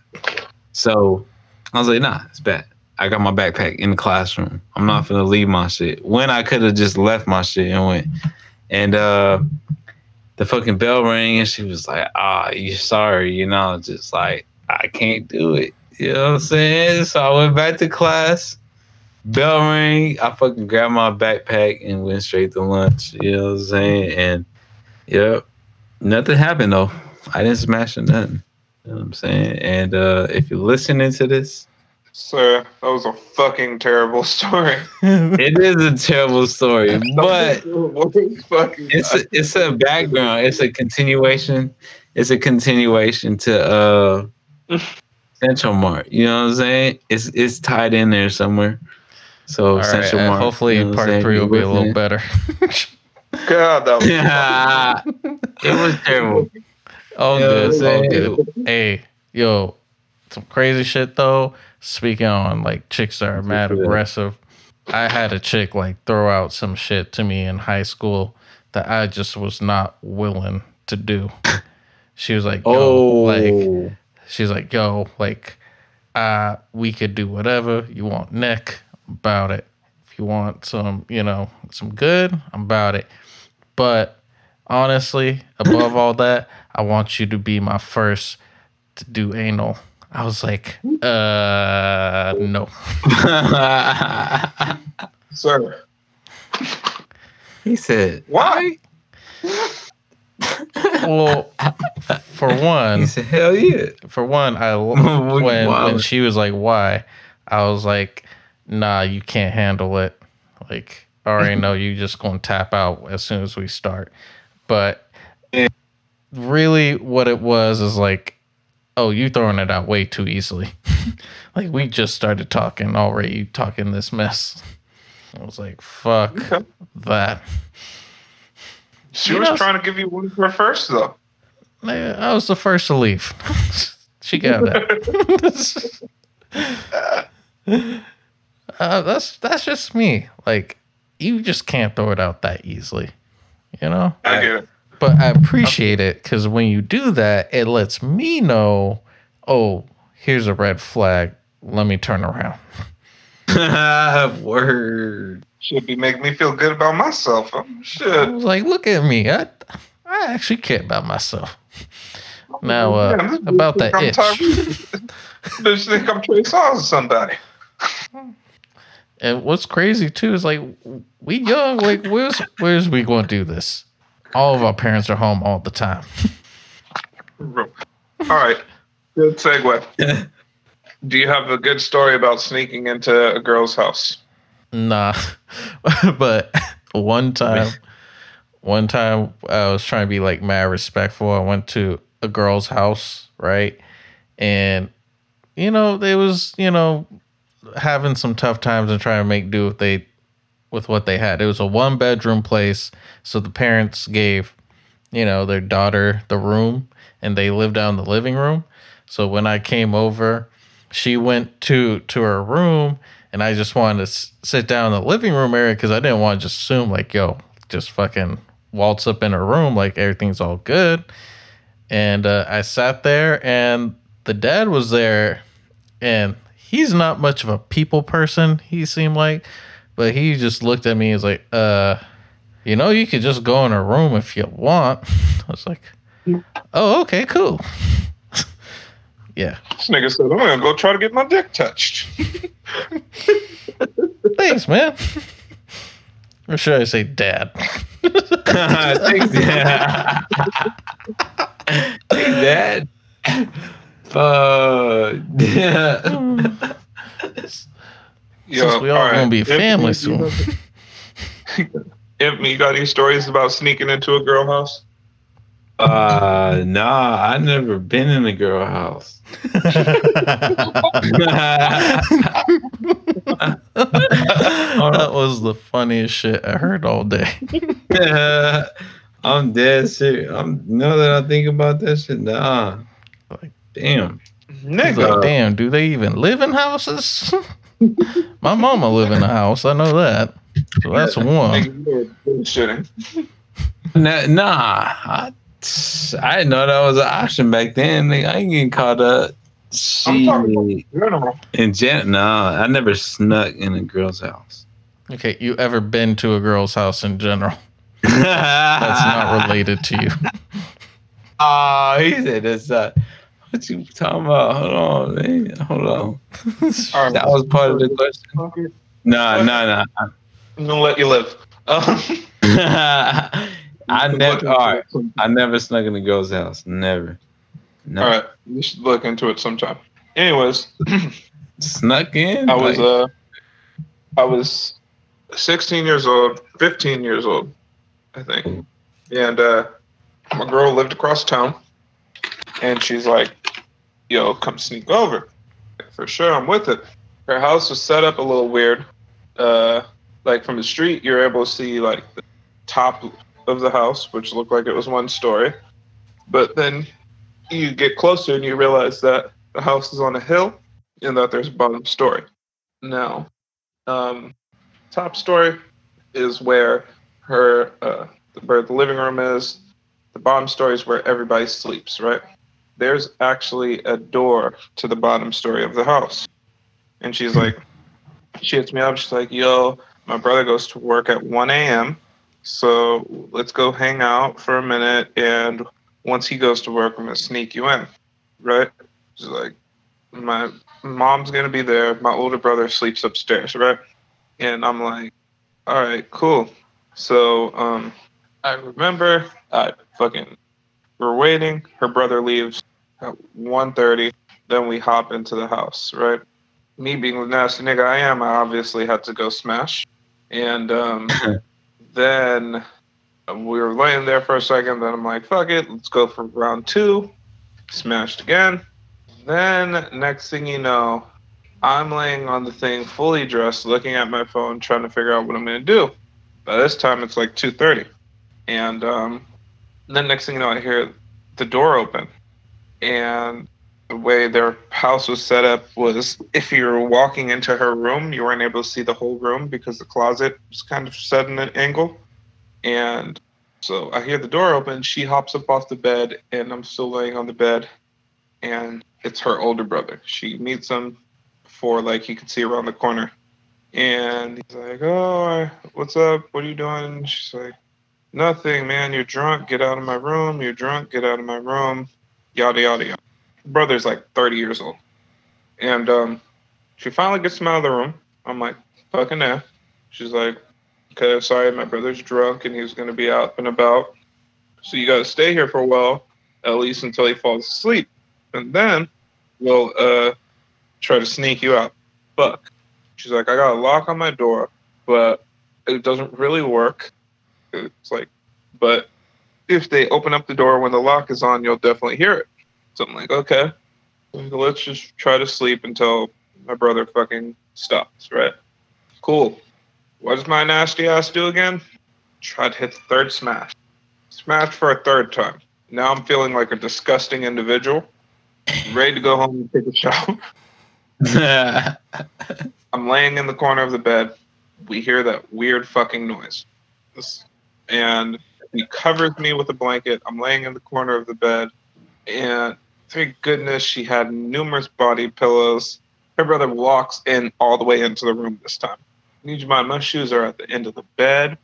So I was like, nah, it's bad. I got my backpack in the classroom. I'm not gonna leave my shit. When I could have just left my shit and went. And uh the fucking bell rang and she was like, ah, you sorry, you know, just like I can't do it. You know what I'm saying? So I went back to class. Bell rang. I fucking grabbed my backpack and went straight to lunch. You know what I'm saying? And yep, nothing happened though. I didn't smash or nothing. You know what I'm saying? And uh if you're listening to this, Sir, that was a fucking terrible [laughs] story. it is a terrible story, [laughs] but What was fucking it's a, it's a background. It's a continuation. It's a continuation to uh [laughs] Central Mart. You know what I'm saying? It's it's tied in there somewhere. So All right, Central uh, Mart. hopefully you know part three will be a little listening? better. [laughs] God, that was Yeah, [laughs] it was terrible. Oh, You know good. Oh, saying? good. Hey, yo, some crazy shit though. Speaking on like chicks that are mad good. aggressive, I had a chick like throw out some shit to me in high school that I just was not willing to do. She was like, yo, Oh, like she's like, yo, like, uh, we could do whatever you want, Nick. About it. If you want some, you know, some good, I'm about it. But honestly, [laughs] above all that, I want you to be my first to do anal. I was like, uh, no. [laughs] Sir, he said, why? [laughs] Well, for one, He said, hell yeah. for one, I [laughs] when when she was like, "Why?" I was like, "Nah, you can't handle it." Like, I already know you just gonna tap out as soon as we start. But Yeah. really, what it was is like, "Oh, you throwing it out way too easily." [laughs] like we just started talking already, talking this mess. I was like, "Fuck that." She You was know- trying to give you one of her first, though. Nigga, I was the first to leave. [laughs] she got that. uh, that's that's just me. Like you just can't throw it out that easily, you know. I get it. But I appreciate it because when you do that, it lets me know. Oh, here's a red flag. Let me turn around. [laughs] Word. Should be making me feel good about myself. Oh, I shit. was like, look at me. I I actually care about myself. Now, uh, Damn, this bitch about that I'm itch. Tyrese. [laughs] Bitch think I'm Trey Songz or somebody. And what's crazy too is like we young, like where's where's we going to do this? All of our parents are home all the time. All right. Good segue. [laughs] Do you have a good story about sneaking into a girl's house? Nah, [laughs] but one time, one time I was trying to be like mad respectful. I went to a girl's house, right, and you know they was you know having some tough times and trying to make do with they with what they had. It was a one bedroom place, so the parents gave you know their daughter the room, and they lived down in the living room. So when I came over, she went to to her room, and I just wanted to s- sit down in the living room area because I didn't want to just assume like, yo, just fucking waltz up in a room like everything's all good. And uh, I sat there, and the dad was there, and he's not much of a people person. He seemed like, but he just looked at me. and was like, uh, you know, you could just go in a room if you want. [laughs] I was like, oh, okay, cool. Yeah. This nigga said, I'm gonna go try to get my dick touched. Thanks, man. Or should I say dad? [laughs] Thanks, Dad. Thanks, Dad. Fuck. Yo, Since we all right. gonna be Anthony, family you soon. [laughs] If Anthony, you got any stories about sneaking into a girl house? Uh, nah, I've never been in a girl house. [laughs] that was the funniest shit I heard all day. [laughs] I'm dead serious. I'm now that I think about that shit, nah. Like- Damn. He's Nigga. like, damn, do they even live in houses? [laughs] My mama live in a house. I know that. So that's one. Nigga, you were bullshitting. Nah, nah I, I didn't know that was an option back then. Nigga, I ain't getting caught up. I'm talking about general. In gen, nah, I never snuck in a girl's house. Okay, you ever been to a girl's house in general? [laughs] That's not related to you. Oh, [laughs] he said that's not. What you talking about? Hold on, man. Hold on. [laughs] All right. That was part of the question. Nah, nah, nah. I'm gonna let you live. Um, I never. All right, I never snuck in a girl's house. Never. No. All right, you should look into it sometime. Anyways, [clears throat] Snuck in. I was Like, uh, I was 16 years old, 15 years old, I think, and uh, my girl lived across town, and she's like, "Yo, come sneak over." For sure, I'm with it. Her house was set up a little weird. Uh, like from the street, you're able to see like the top of the house, which looked like it was one story, but then you get closer and you realize that the house is on a hill and that there's a bottom story. Now, um, top story is where her uh, where the living room is. the bottom story is where everybody sleeps, right? There's actually a door to the bottom story of the house. And she's like, she hits me up. She's like, yo, my brother goes to work at 1 a.m. So let's go hang out for a minute. And once he goes to work, I'm going to sneak you in, right? She's like, my mom's going to be there. My older brother sleeps upstairs, right? And I'm like, all right, cool. So um, I remember I fucking we're waiting. Her brother leaves at 1.30. Then we hop into the house, right? Me being the nasty nigga I am, I obviously had to go smash. And um, [laughs] then we were laying there for a second. Then I'm like, fuck it, let's go for round two. Smashed again. Then next thing you know, I'm laying on the thing fully dressed, looking at my phone, trying to figure out what I'm gonna do. By this time, it's like 2:30, and um, then next thing you know, I hear the door open, and the way their house was set up was if you were walking into her room, you weren't able to see the whole room because the closet was kind of set in an angle. And so I hear the door open. She hops up off the bed, and I'm still laying on the bed. And it's her older brother. She meets him before, like, he could see around the corner. And he's like, Oh, what's up? What are you doing? She's like, Nothing, man. You're drunk. Get out of my room. You're drunk. Get out of my room. Yada, yada, yada brother's like 30 years old. And um, she finally gets him out of the room. I'm like, fucking yeah. She's like, okay, sorry, my brother's drunk and he's going to be out and about. So you got to stay here for a while, at least until he falls asleep. And then we'll uh, try to sneak you out. Fuck. She's like, I got a lock on my door, but it doesn't really work. It's like, but if they open up the door when the lock is on, you'll definitely hear it. So I'm like, okay, let's just try to sleep until my brother fucking stops, right? Cool. What does my nasty ass do again? Try to hit the third smash. Smash for a third time. Now I'm feeling like a disgusting individual. Ready to go home and take a shower. [laughs] I'm laying in the corner of the bed. We hear that weird fucking noise. And he covers me with a blanket. I'm laying in the corner of the bed. And thank goodness she had numerous body pillows. Her brother walks in all the way into the room this time. Need you mind, my shoes are at the end of the bed.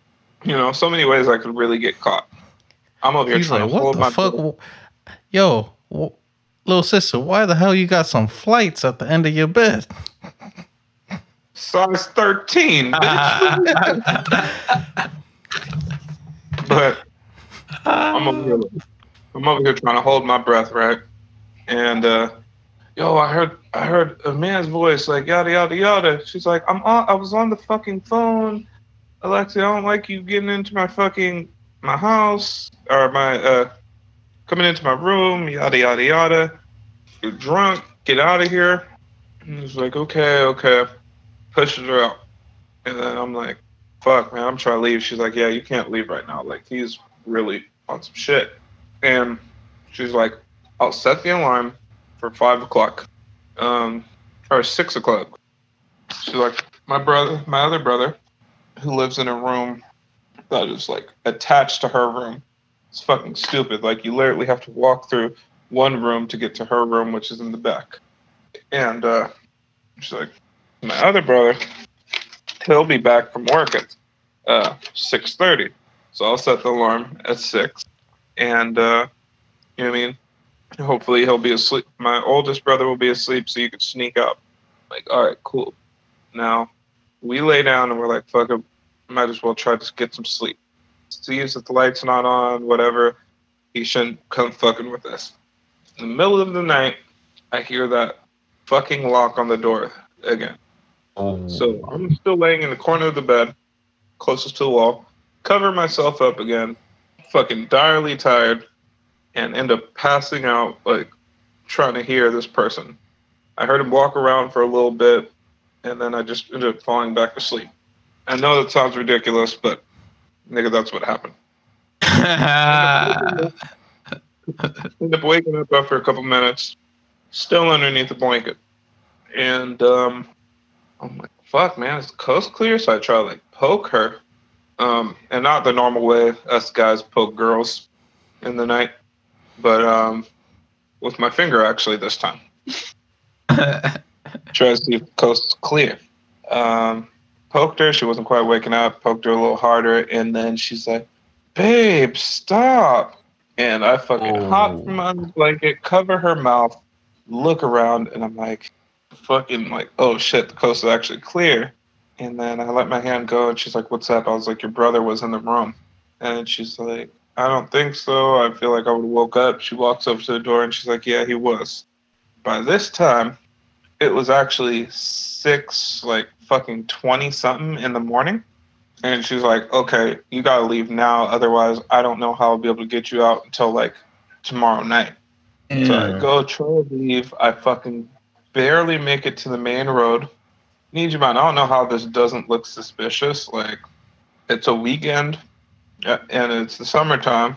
You know, so many ways I could really get caught. I'm over here He's trying like, to hold what my the fuck? Yo, w- little sister, why the hell you got some flights at the end of your bed? size 13. bitch. [laughs] but I'm over here. I'm over here trying to hold my breath, right? And uh, yo, I heard I heard a man's voice like yada yada yada. She's like, I'm on, I was on the fucking phone. Alexia, I don't like you getting into my fucking my house or my uh coming into my room, yada yada yada. You're drunk, get out of here. And he's like, okay, okay. Pushes her out. And then I'm like, fuck, man, I'm trying to leave. She's like, yeah, you can't leave right now. Like, he's really on some shit. And she's like, I'll set the alarm for five o'clock, um, or six o'clock. She's like, my brother, my other brother, who lives in a room that is like attached to her room. It's fucking stupid. Like you literally have to walk through one room to get to her room, which is in the back. And uh, she's like, my other brother, he'll be back from work at uh, six thirty. So I'll set the alarm at six, and uh, you know what I mean. Hopefully he'll be asleep. My oldest brother will be asleep, so you can sneak up. Like, all right, cool. Now we lay down and we're like, fuck it, might as well try to get some sleep. Sees that the light's not on, whatever. He shouldn't come fucking with us. In the middle of the night, I hear that fucking lock on the door again. Oh. So I'm still laying in the corner of the bed, closest to the wall, cover myself up again, fucking direly tired, and end up passing out, like trying to hear this person. I heard him walk around for a little bit, and then I just ended up falling back asleep. I know that sounds ridiculous, but nigga, that's what happened. [laughs] Ended up waking up after a couple minutes, still underneath the blanket. And um, I'm like, fuck, man, is the coast clear? So I try to like poke her. Um, and not the normal way us guys poke girls. in the night, but um, with my finger actually this time. [laughs] Try to see if the coast is clear. Um, poked her. She wasn't quite waking up. Poked her a little harder, and then she's like, "Babe, stop!" And I fucking Oh. hop from under the blanket, cover her mouth, look around, and I'm like, fucking like, oh shit, the coast is actually clear. And then I let my hand go, and she's like, "What's up?" I was like, "Your brother was in the room," and she's like, "I don't think so. I feel like I would have woke up." She walks over to the door, and she's like, "Yeah, he was." By this time, it was actually six, like fucking twenty something in the morning, and she's like, "Okay, you gotta leave now, otherwise, I don't know how I'll be able to get you out until like tomorrow night." So I go try to leave. I fucking barely make it to the main road. Need you mind, I don't know how this doesn't look suspicious. Like, it's a weekend, and it's the summertime,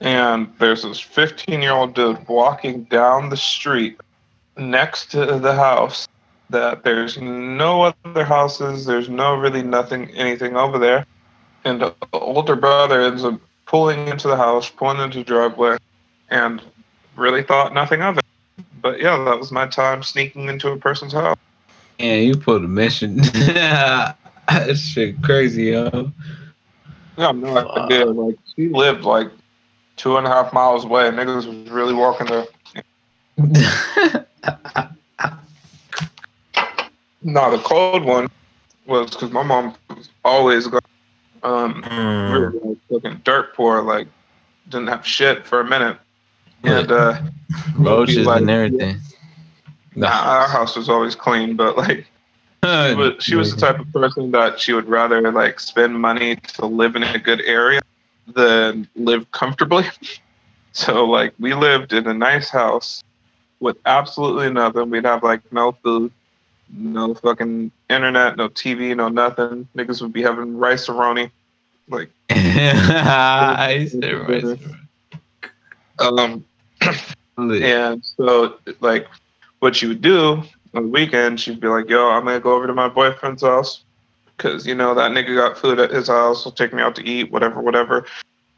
and there's this 15 year old dude walking down the street next to the house. That there's no other houses, there's no really nothing, anything over there. And the older brother ends up pulling into the house, pulling into the driveway, and really thought nothing of it. But yeah, that was my time sneaking into a person's house. Yeah, you put a mission. [laughs] that shit crazy, yo. Yeah, no idea. Like she lived like two and a half miles away. Niggas was really walking there. [laughs] No, the cold one was because my mom was always going. Um, we were like, fucking dirt poor, like didn't have shit for a minute, and uh, Roaches like- and everything. nah, our house was always clean, but like she was, she was the type of person that she would rather like spend money to live in a good area than live comfortably. [laughs] So like we lived in a nice house with absolutely nothing. We'd have like no food, no fucking internet, no TV, no nothing. Niggas would be having Rice-A-Roni. Like [laughs] I said right. um [clears throat] and so like what you would do on the weekend, she'd be like, "Yo, I'm gonna go over to my boyfriend's house because you know that nigga got food at his house. He'll take me out to eat, whatever, whatever."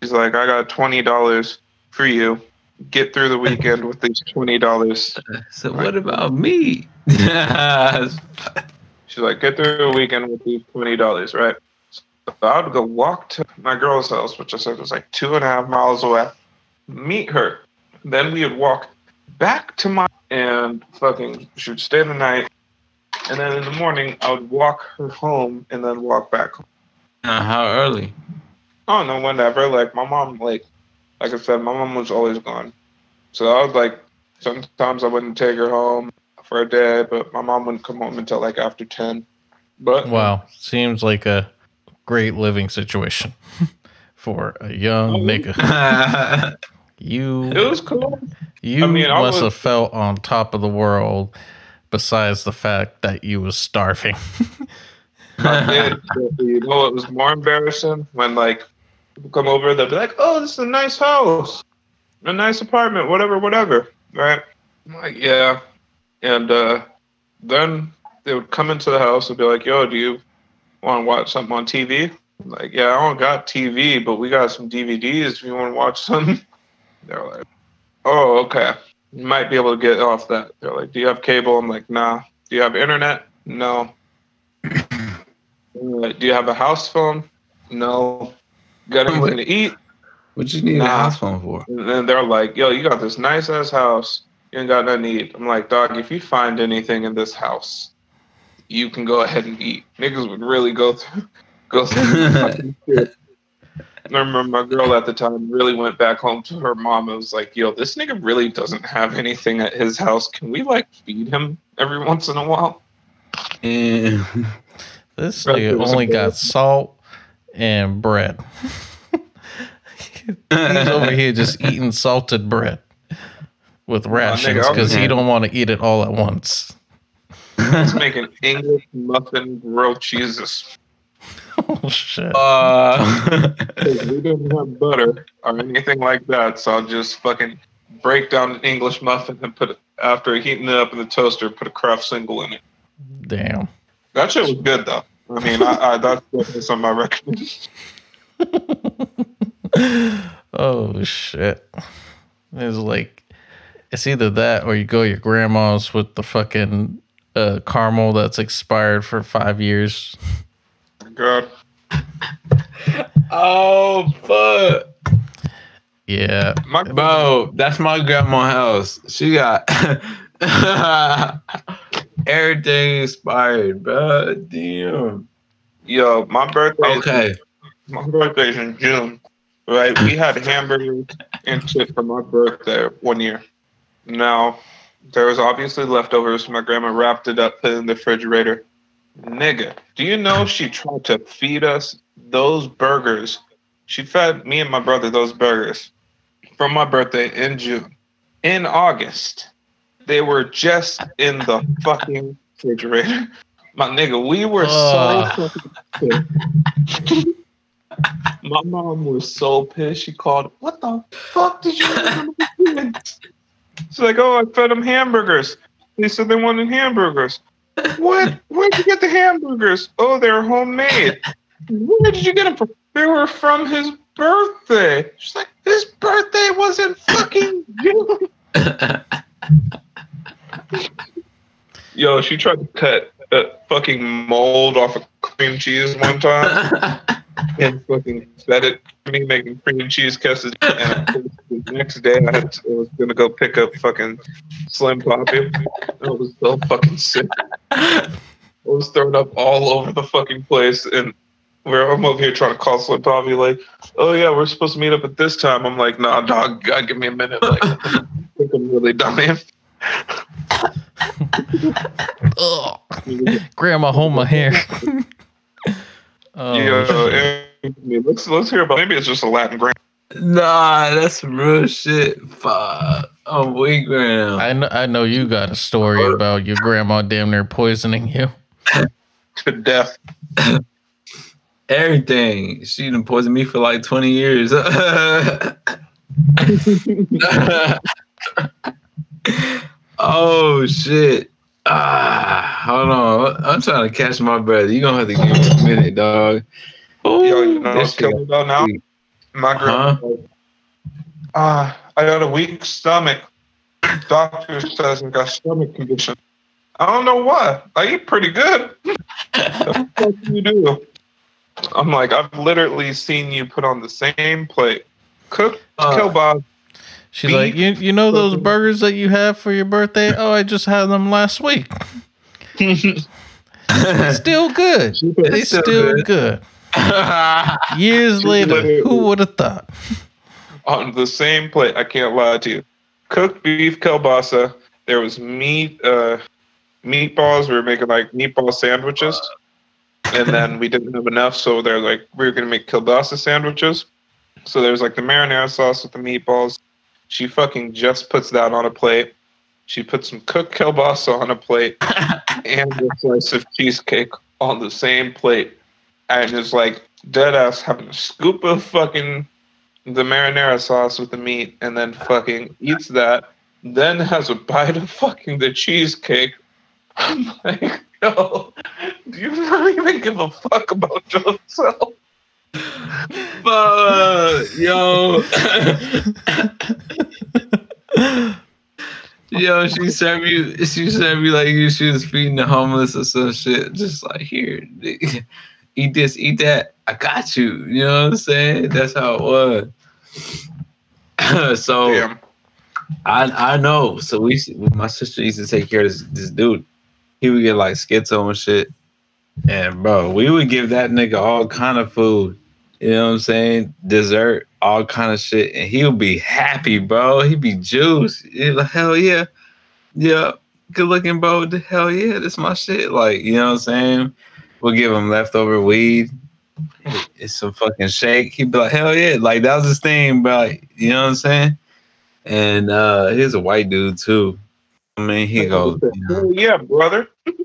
She's like, "I got twenty dollars for you. Get through the weekend with these twenty dollars." [laughs] So what about me? [laughs] She's like, "Get through the weekend with these twenty dollars, right?" So I would go walk to my girl's house, which I said was like two and a half miles away. Meet her. Then we would walk back to my and fucking she would stay the night. And then in the morning I would walk her home and then walk back home. Uh, how early? Oh no, know whenever. Like my mom like like I said, my mom was always gone. So I was like sometimes I wouldn't take her home for a day, but my mom wouldn't come home until like after ten. But Wow, seems like a great living situation [laughs] for a young nigga. [laughs] you it was cool. You I mean, I must was- have felt on top of the world. Besides the fact that you was starving. I [laughs] did. you know what was more embarrassing? When like people come over, they'll be like, "Oh, this is a nice house, a nice apartment, whatever, whatever." Right? I'm like, "Yeah," and uh, then they would come into the house and be like, "Yo, do you want to watch something on TV?" I'm like, "Yeah, I don't got TV, but we got some DVDs. If you want to watch something." [laughs] They're like, "Oh, okay." You might be able to get off that. They're like, "Do you have cable?" I'm like, "Nah." Do you have internet? No. [clears throat] Uh, do you have a house phone? No. Got anything to eat? what you need a house phone for? And then they're like, yo, you got this nice ass house. You ain't got nothing to eat. I'm like, dog, if you find anything in this house, you can go ahead and eat. Niggas would really go through go through. [laughs] I remember my girl at the time really went back home to her mom and was like, yo, this nigga really doesn't have anything at his house. Can we like feed him every once in a while? Yeah. [laughs] This Right, nigga only got salt and bread. [laughs] He's over here just eating salted bread with rations because he don't want to eat it all at once. Let's [laughs] English muffin grilled cheeses. Oh [laughs] shit! Uh, we didn't have butter or anything like that, so I'll just fucking break down an English muffin and put it after heating it up in the toaster, put a Kraft single in it. Damn. That shit was good though. I mean, I, I that's definitely something I recommend. [laughs] Oh shit! It's like it's either that or you go to your grandma's with the fucking uh, caramel that's expired for five years. [laughs] God. [laughs] Oh fuck. Yeah, My Bro, that's my grandma's house. She got [laughs] everything expired, bro. Damn. yo, my birthday. Okay. My birthday's in June. Right? We had hamburgers and shit for my birthday one year. Now, there was obviously leftovers. My grandma wrapped it up, put it in the refrigerator. Nigga, do you know she tried to feed us those burgers? She fed me and my brother those burgers for my birthday in June. In August, they were just in the fucking refrigerator. [laughs] My nigga, we were so fucking. My mom was so pissed. She called, What the fuck did you do to the kids?" She's like, Oh, I fed them hamburgers. They said they wanted hamburgers. What? Where'd you get the hamburgers? Oh, they're homemade. Where did you get them from? They were from his birthday. She's like, His birthday was in fucking June. [laughs] Yo, she tried to cut a fucking mold off of cream cheese one time [laughs] and fucking to me, making cream cheese kisses. And the next day, I, had to, I was gonna go pick up fucking Slim Poppy. I was so fucking sick. I was throwing up all over the fucking place, and we're I'm over here trying to call Slim Poppy, like, "Oh yeah, we're supposed to meet up at this time." I'm like, "Nah, dog, God, give me a minute." Like, I [laughs] think I'm really dumb. Grandma, hold my hair. [laughs] oh, Yo, shit. Anthony, let's let's hear about. Maybe it's just a Latin grand. nah, that's some real shit. Fuck. I'm weak right now. I know, I know you got a story about your grandma damn near poisoning you. to death. [laughs] Everything. She done poisoned me for like 20 years. [laughs] [laughs] oh shit. Ah, hold on. I'm trying to catch my breath. You're gonna have to give me a minute, dog. Yo, you know what's shit- killing though now? My grandma. Ah, I got a weak stomach. Doctor says I got stomach condition. I don't know why. I eat pretty good. the fuck you do? I'm like, I've literally seen you put on the same plate, cooked Uh, kielbasa. She's like, you, you know those burgers that you have for your birthday? Oh, I just had them last week. [laughs] Still good. They Still still good. good. [laughs] Years later, who would have thought? on the same plate. I can't lie to you. Cooked beef kielbasa. There was meat, uh, meatballs. We were making like meatball sandwiches, and then we didn't have enough, so they're like we were gonna make kielbasa sandwiches. So there's like the marinara sauce with the meatballs. She fucking just puts that on a plate. She puts some cooked kielbasa on a plate [laughs] and a slice of cheesecake on the same plate, and it's like dead ass having a scoop of fucking the marinara sauce with the meat and then fucking eats that, then has a bite of fucking the cheesecake. [laughs] I'm like, yo, do you not even give a fuck about yourself? Fuck, yo. yo, she served me. She served me like you. She was feeding the homeless or some shit. Just like here, eat this, eat that. I got you. You know what I'm saying? That's how it was. [coughs] so Damn. I I know. So we my sister used to take care of this, this dude. He would get like schizo and shit. And bro, we would give that nigga all kind of food. You know what I'm saying? Dessert, all kind of shit. And he'll be happy, bro. He'd be juice. He'd like, hell yeah. Yeah. Good looking, bro. Hell yeah, that's my shit. Like, you know what I'm saying? We'll give him leftover weed. It's some fucking shake. He'd be like, hell yeah. Like that was his thing, bro. Like, you know what I'm saying? And uh he's a white dude too. I mean, he goes, you know, yeah, brother. [laughs]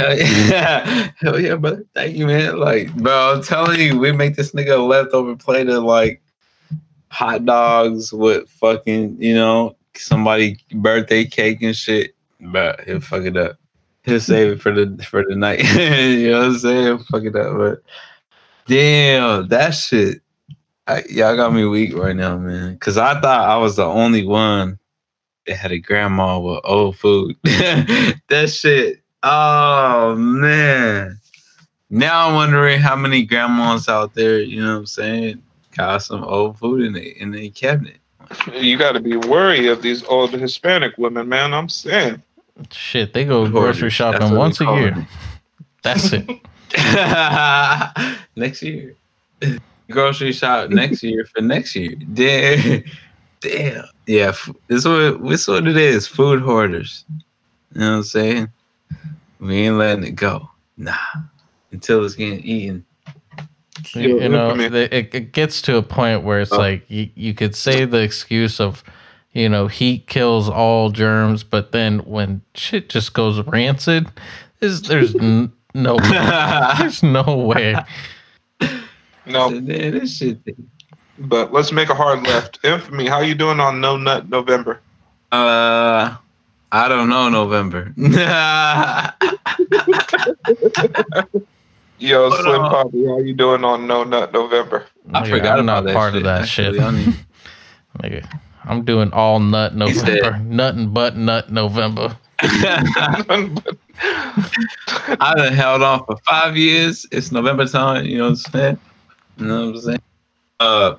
hell yeah, [laughs] hell yeah, brother. Thank you, man. Like, bro, I'm telling you, we make this nigga a leftover plate of like hot dogs with fucking, you know, somebody birthday cake and shit. But he'll fuck it up. He'll save it for the for the night. [laughs] you know what I'm saying? Fuck it up. But damn, that shit. I, y'all got me weak right now, man. Cause I thought I was the only one that had a grandma with old food. [laughs] that shit. Oh man. Now I'm wondering how many grandmas out there, you know what I'm saying, got some old food in the in the cabinet. You got to be wary of these old Hispanic women, man. I'm saying. Shit, they go grocery shopping once a year. [laughs] That's it. [laughs] next year. [laughs] Grocery shop next year for next year. Damn. Damn. Yeah, this what this what it is. Food hoarders. You know what I'm saying? We ain't letting it go. Nah. Until it's getting eaten. You, you know, it, it gets to a point where it's oh. like you, you could say the excuse of, you know, heat kills all germs, but then when shit just goes rancid, is there's n- no [laughs] there's no way. No, this shit. But let's make a hard left. Infamy, how you doing on No Nut November? Uh, I don't know November. [laughs] Yo, Hold Slim Poppy, how you doing on No Nut November? I Nigga, forgot I'm not part shit. of that shit. [laughs] Nigga, I'm doing all nut November, nothing but nut November. [laughs] I have held on for five years. It's November time. You know what I'm saying? You know what I'm saying? Uh,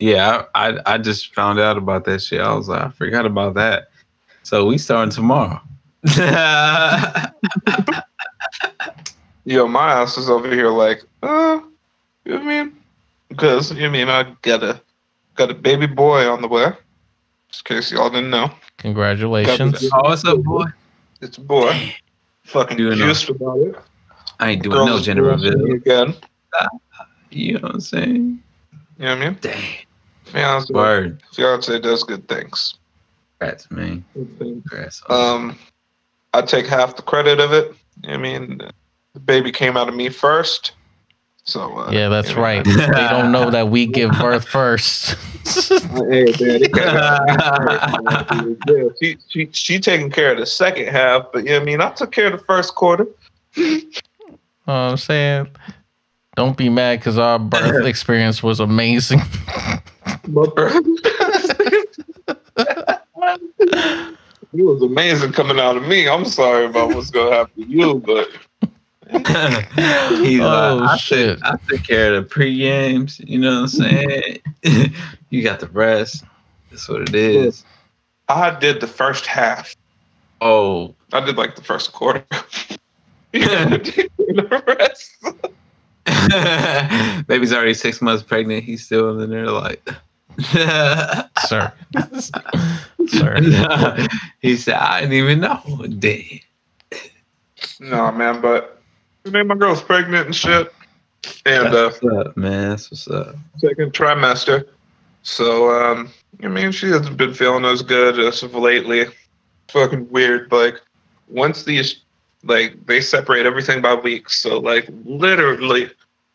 yeah, I, I, I just found out about that shit. I was like, I forgot about that. So we starting tomorrow. [laughs] Yo, my ass is over here like, uh, you know what I mean? Because you know mean I got a got a baby boy on the way. Just in case y'all didn't know. Congratulations. Oh, what's up, boy? It's a boy. Fucking doing juiced no, about it. I ain't doing Girls no gender reveal again. You know what I'm saying? You know what I mean? Dang. Fiance, Word. Fiance does good things. Congrats, man. Congrats. Um, I take half the credit of it. I mean, the baby came out of me first. So uh, yeah, that's right. they don't know that we give birth first. [laughs] hey, man, yeah, she, she she taking care of the second half, but yeah, I mean, I took care of the first quarter. I'm saying, don't be mad because our birth [laughs] experience was amazing. It was amazing coming out of me. I'm sorry about what's gonna happen to you, but He's oh, like, I shit. Took, I took care of the pre games. You know what I'm saying? [laughs] you got the rest. That's what it is. I did the first half. Oh, I did like the first quarter. [laughs] [laughs] Yeah, the rest. Baby's already six months pregnant. He's still in there, like, [laughs] sir, [laughs] sir. No, he said, "I didn't even know." Damn. No, man, but I mean, my girl's pregnant and shit. And That's uh, what's up, man. That's what's up. Second trimester. So, um, I mean, she hasn't been feeling as good as of lately. Fucking weird. Like, once these, like, they separate everything by weeks. So, like, literally,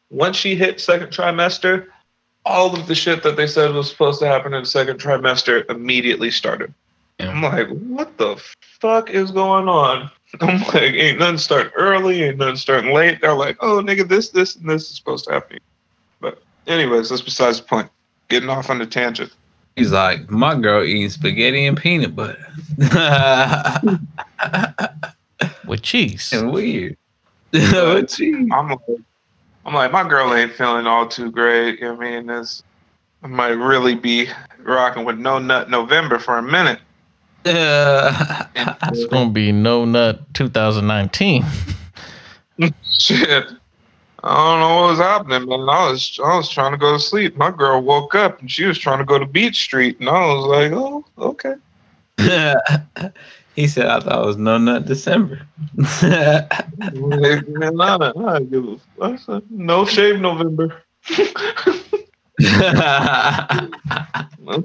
once she hit second trimester, all of the shit that they said was supposed to happen in the second trimester immediately started. Yeah. I'm like, what the fuck is going on? [laughs] I'm like, ain't nothing starting early, ain't nothing starting late. They're like, oh, nigga, this, this, and this is supposed to happen. But, anyways, that's besides the point. Getting off on the tangent. He's like, my girl eating spaghetti and peanut butter. [laughs] With cheese. And [laughs] weird. With cheese. I'm like, I'm like, my girl ain't feeling all too great. You know what I mean? This, I might really be rocking with no nut November for a minute. Uh, it's gonna be no nut 2019. [laughs] Shit. I don't know what was happening, man. I was I was trying to go to sleep. My girl woke up and she was trying to go to Beach Street, and I was like, "Oh, okay." [laughs] he said, "I thought it was no nut December." no shave November. [laughs] That's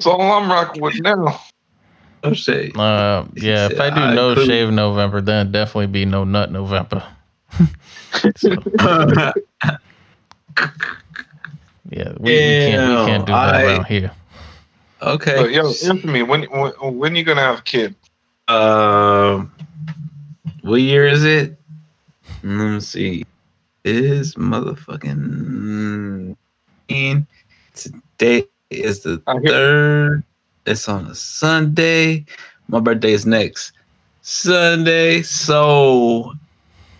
all I'm rocking with now. No shave. Uh, yeah, if I do no shave November, then definitely be no nut November. [laughs] yeah, we, we, can't we can't do that I, around here. Okay. But, yo, infamy. When when when you gonna have a kid? Um, what year is it? Let me see. Is motherfucking Today is the third. It's on a Sunday. My birthday is next Sunday, so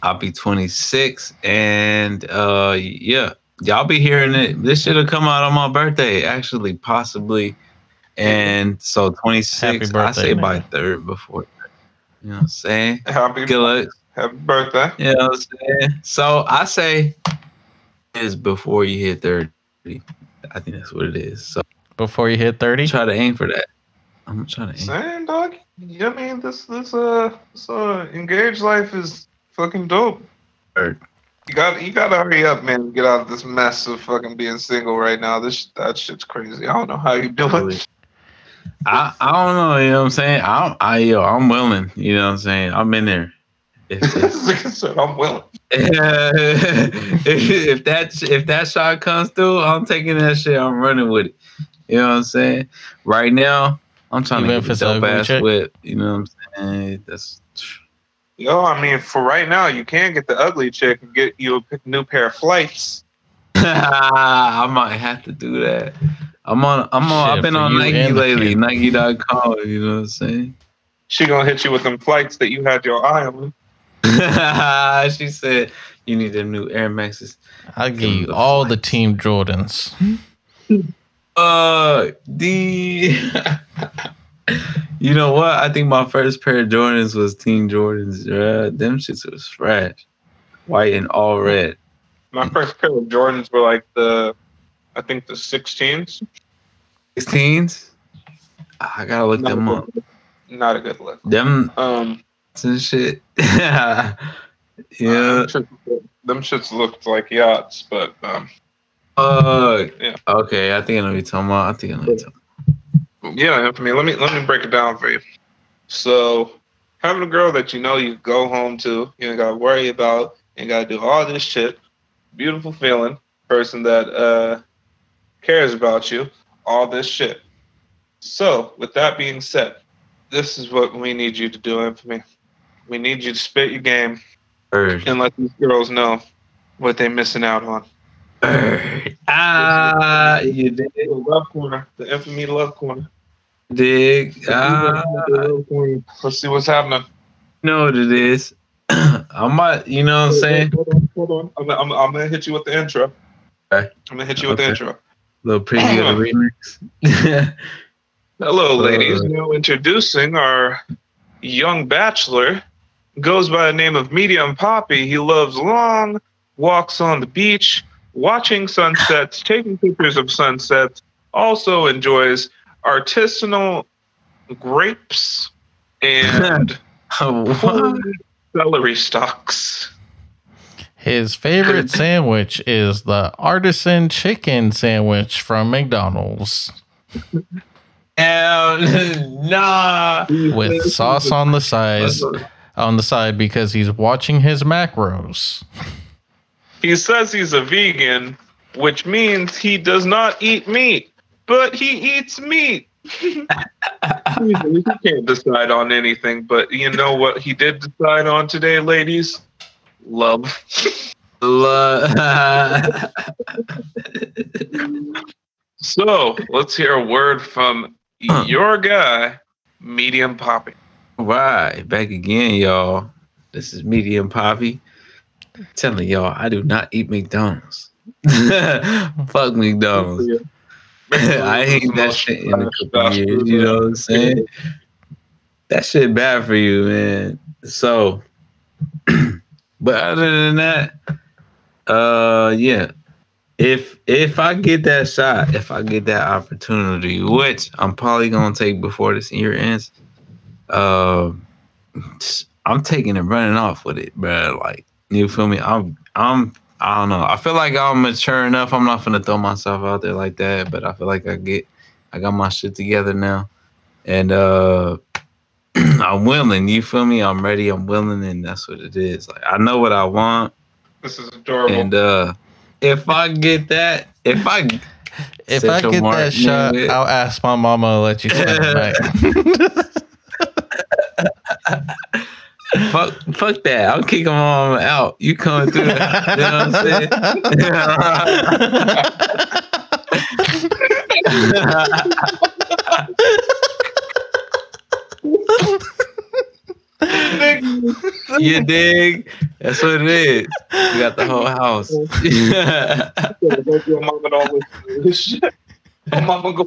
I'll be 26, and uh, yeah, y'all be hearing it. This should have come out on my birthday, actually, possibly. And so 26, Happy I birthday, say by nigga. third before. You know what I'm saying? Happy, Good luck. happy birthday. You know what I'm saying? So I say is before you hit 30. I think that's what it is. So Before you hit 30? try to aim for that. I'm trying to try to aim. Same dog. I mean, this this uh this uh engaged life is fucking dope. Word. You got you gotta hurry up, man. Get out of this mess of fucking being single right now. This that shit's crazy. I don't know how you do Really. it. I, I don't know, you know what I'm saying? I'm I yo, I'm willing, you know what I'm saying? I'm in there. If, [laughs] if, like I said, I'm willing. if, [laughs] if that if that shot comes through, I'm taking that shit. I'm running with it. You know what I'm saying? Right now, I'm trying Even to get it's a dope ass chick? whip. You know what I'm saying? That's Yo, I mean, for right now, you can get the ugly chick and get you a new pair of flights. [laughs] I might have to do that. I'm on. I'm on. Shit, I've been on Nike lately. Nike.com. You know what I'm saying? She gonna hit you with them flights that you had your eye on. [laughs] she said you need them new Air Maxes. I'll give Give 'em you the all the. Team Jordans. [laughs] Uh, the. [laughs] you know what? I think my first pair of Jordans was Team Jordans. Yeah, them shits was fresh, white and all red. My first pair of Jordans were like the, I think the 16s. 16s. I gotta look Not them up. Not a good look. Them Um, and shit. [laughs] yeah. them shits, them shits looked like yachts, but um, Uh, Yeah. Okay, I think I know what you're talking about. I think I know what you're talking yeah, I mean, let me let me break it down for you. So, having a girl that you know you go home to, you ain't gotta worry about, you ain't gotta do all this shit. Beautiful feeling, person that uh cares about you, all this shit. So, with that being said, this is what we need you to do, Infamy. We need you to spit your game Bird. and let these girls know what they're missing out on. Bird. Ah, you dig? The love corner, the infamy love corner. Dig. Ah, Let's see what's happening. you know what it is. [clears throat] I might, you know what I'm saying? Hold on, hold on. I'm, I'm, I'm gonna hit you with the intro. Okay. I'm gonna hit you with the intro. Little preview of the remix. [laughs] Hello, Uh, ladies. Now introducing our young bachelor. Goes by the name of Medium Poppy. He loves long walks on the beach, watching sunsets, [laughs] taking pictures of sunsets. Also enjoys artisanal grapes and [laughs] celery stalks. His favorite [laughs] sandwich is the artisan chicken sandwich from McDonald's Hell, [laughs] nah. with sauce on the side on the side because he's watching his macros. He says he's a vegan, which means he does not eat meat, but he eats meat. [laughs] he can't decide on anything, but you know what he did decide on today, ladies? Love. Love. So let's hear a word from your guy, Medium Poppy. right, back again, y'all. This is Medium Poppy. telling y'all, I do not eat McDonald's. [laughs] Fuck McDonald's. [laughs] I hate that shit in a couple years. You know what I'm saying? That shit bad for you, man. So, [clears throat] but other than that, uh, yeah. If if I get that shot, if I get that opportunity, which I'm probably gonna take before this year ends, um, I'm taking and running off with it, bro. Like, you feel me? I'm I'm I don't know. I feel like I'm mature enough. I'm not gonna throw myself out there like that, but I feel like I get I got my shit together now. And uh [clears throat] I'm willing, you feel me? I'm ready, I'm willing, and that's what it is. Like I know what I want. This is adorable. And uh if I get that, if I [laughs] If Set I get mark, that shot, nigga. I'll ask my mama to let you spend the night. fuck fuck that, I'll kick my mom out. You coming through that. You know what I'm saying? [laughs] [laughs] you dig? That's what it is. You got the whole house. Your mama don't listen to this [laughs] shit. My mama go.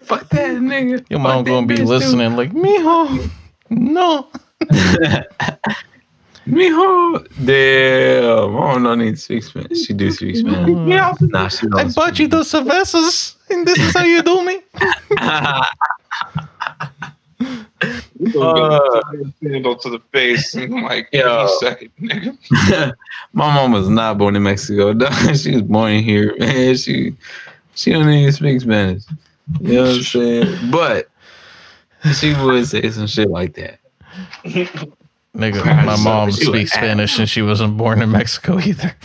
Fuck that nigga. Your mom Fuck gonna be listening like, mijo, no. dude. [laughs] Mijo. Damn. I don't know need to speak Spanish. She do speak Spanish. Nah, she I bought you those cervezas, and this is how you do me. You gonna uh, get a sandal to the face in like Yo. any second, nigga. [laughs] My mom was not born in Mexico. dog. [laughs] she was born here, man. She she don't even speak Spanish. You know what I'm saying? But she would say some shit like that. Nigga, my mom speaks Spanish, and she wasn't born in Mexico either. [laughs]